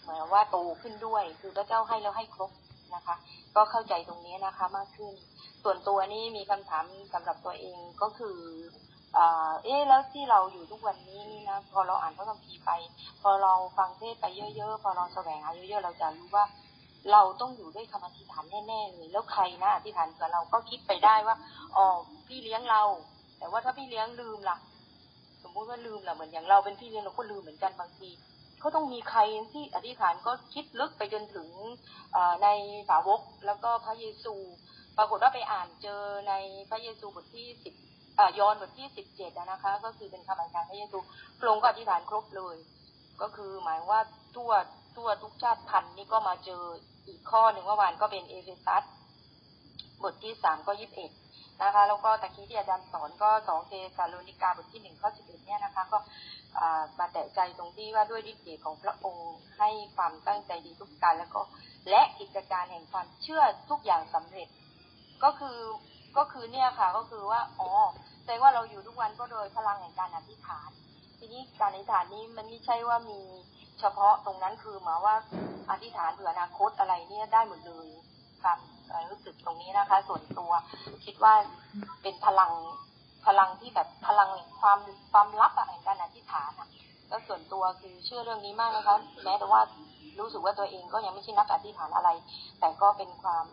เหมือนว่าโตขึ้นด้วย คือพระเจ้าให้แล้วให้ครบนะคะ ก็เข้าใจตรงนี้นะคะมากขึ้น ส่วนตัวนี่มีคำถามสำหรับตัวเองก็คือเอ๊แล้วที่เราอยู่ทุกวันนี้นี่นะพอเราอ่านพระคัมภีร์ไป พอเราฟังเทศไปเยอะๆ พอเราแสวงหาเยอะๆ เราจะรู้ว่า เราต้องอยู่ด้วยคำอธิษฐานแน่ๆเลยแล้วใครนะอธิษฐานกับเราก็คิดไปได้ว่าอ๋อพี่เลี้ยงเรา แต่ว่าถ้าพี่เลี้ยงลืมล่ะ สมมุติว่าลืมล่ะเหมือนอย่างเราเป็นพี่เลี้ยงเราก็ลืมเหมือนกันบางทีก็ต้องมีใครที่อธิษฐานก็คิดลึกไปจนถึงในสาวกแล้วก็พระเยซู ปรากฏว่าไปอ่านเจอในพระเยซูบทที่สิบยอห์นบทที่สิบเจ็ดนะคะ ก็คือเป็นคำอธิษฐานพระเยซูพระองค์ก็อธิษฐานครบเลย ก็คือหมายว่าทั่วทั่วทุกชาติพันธุ์นี่ก็มาเจอ อีกข้อหนึ่งเมื่อวานก็เป็นเอเฟซัสบทที่สามก็ยี่สิบเอ็ดนะคะแล้วก็ตะกี้ที่อาจารย์สอนก็สองเธสะโลนิกาบทที่หนึ่งข้อสิบเอ็ดเนี่ยนะคะ ก็มาแตะใจตรงที่ว่าด้วยฤทธิ์เดชของพระองค์ให้ความตั้งใจดีทุกการแล้วก็และกิจการแห่งความเชื่อทุกอย่างสำเร็จ ก็คือก็คือเนี่ยค่ะก็คือว่าอ๋อแสดงว่าเราอยู่ทุกวันก็โดยพลังแห่งการอธิษฐาน ทีนี้การอธิษฐานนี้มันไม่ใช่ว่ามี เฉพาะตรงนั้นคือหมายว่าอธิษฐานเผื่ออนาคตอะไรเนี่ยได้หมดเลยความเอ่อรู้สึกตรงนี้นะคะ ส่วนตัวคิดว่าเป็นพลังพลังที่แบบพลังความความลับอะแห่งการอธิษฐานอะแล้วส่วนตัวคือเชื่อเรื่องนี้มากนะคะแม้แต่ว่ารู้สึกว่าตัวเองก็ยังไม่ใช่นักอธิษฐานอะไร แต่ก็เป็นความ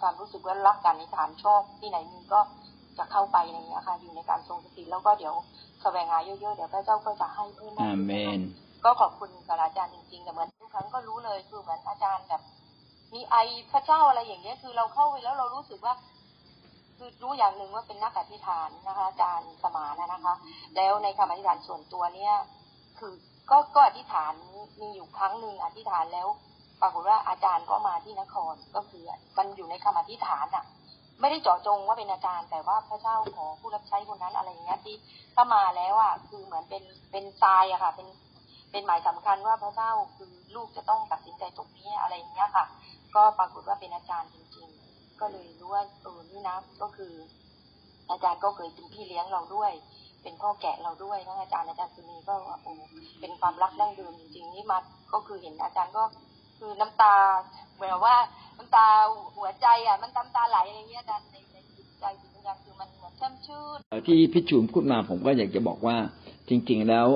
ความรู้สึกว่ารักการอธิษฐานชอบที่ไหนมีก็จะเข้าไปในนี้ค่ะอยู่ในการทรงสติแล้วก็เดี๋ยวแสวงหาเยอะๆเดี๋ยวพระเจ้าก็จะให้เพิ่มมาอาขึ้นเมน ก็ขอบคุณศาสตราจารย์จริงๆแต่เหมือนทุกครั้งก็รู้เลยคือเหมือนอาจารย์แบบ มีไอพระเจ้าอะไรอย่างเงี้ย คือเราเข้าไปแล้วเรารู้สึกว่า คือรู้อย่างหนึ่งว่าเป็นนักอธิษฐานนะคะ อาจารย์สมานนะนะคะ แล้วในคำอธิษฐานส่วนตัวเนี่ย คือก็ก็อธิษฐานมีอยู่ครั้งหนึ่งอธิษฐานแล้ว ปรากฏว่าอาจารย์ก็มาที่นครก็คือมันอยู่ในคำอธิษฐานอะไม่ได้เจาะจงว่าเป็นอาจารย์ แต่ว่าพระเจ้าขอผู้รับใช้คนนั้นอะไรอย่างเงี้ยที่ถ้ามาแล้วอะคือเหมือนเป็นเป็นทรายอะค่ะ เป็น เป็นหมายสำคัญว่าพระเจ้าคือลูกจะต้องตัดสินใจตรงนี้อะไรอย่างเงี้ยค่ะ ก็ปรากฏว่าเป็นอาจารย์จริงๆ ก็เลยรู้ว่าเออนี่นะก็คือ อาจารย์ก็เคยเป็นพี่เลี้ยงเราด้วย เป็นพ่อแกะเราด้วยทั้งอาจารย์อาจารย์สุนีก็ว่าโอ้เป็นความรักดั้งเดิมจริงๆนี่มาก็คือเห็นอาจารย์ก็คือน้ำตาเหมือนว่าน้ำตาหัวใจอะ มันน้ำตาไหลอะไรเงี้ยอาจารย์ในในจิตใจจิตวิญญาณคือมันเหมือนแช่มชื่นที่พี่จูนพูดมาผมก็อยากจะบอกว่า จริงๆแล้ว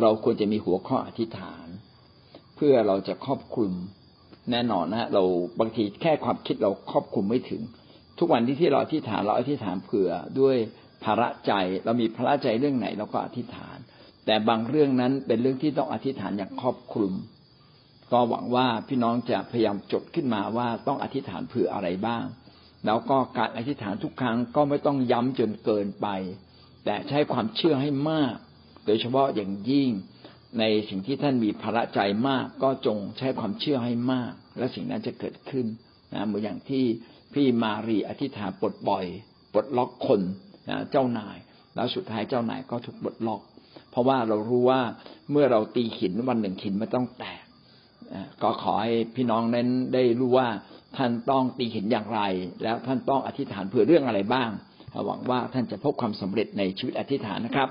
เราควรจะมีหัวข้ออธิษฐาน เพื่อเราจะครอบคลุมแน่นอนนะเราบางทีแค่ความคิดเราครอบคลุมไม่ถึง ทุกวันที่ที่เราอธิษฐานเราอธิษฐานเผื่อด้วยภาระใจเรามีภาระใจเรื่องไหนเราก็อธิษฐาน แต่บางเรื่องนั้นเป็นเรื่องที่ต้องอธิษฐานอย่างครอบคลุม ก็หวังว่าพี่น้องจะพยายามจดขึ้นมาว่าต้องอธิษฐานเผื่ออะไรบ้าง แล้วก็การอธิษฐานทุกครั้งก็ไม่ต้องย้ำจนเกินไป แต่ใช้ความเชื่อให้มาก ดยเฉพาะอย่างยิ่งในสิ่งที่ท่านมีภาระใจมาก ก็จงใช้ความเชื่อให้มาก และสิ่งนั้นจะเกิดขึ้นนะเหมือนอย่างที่พี่มารีอธิษฐานปลดปล่อยปลดล็อกคนนะเจ้านาย แล้วสุดท้ายเจ้านายก็ถูกปลดล็อก เพราะว่าเรารู้ว่าเมื่อเราตีหินวันหนึ่งหินไม่ต้องแตกก็ขอให้พี่น้องนั้นได้รู้ว่าท่านต้องตีหินอย่างไร แล้วท่านต้องอธิษฐานเผื่อเรื่องอะไรบ้างหวังว่าท่านจะพบความสำเร็จในชีวิตอธิษฐานนะครับ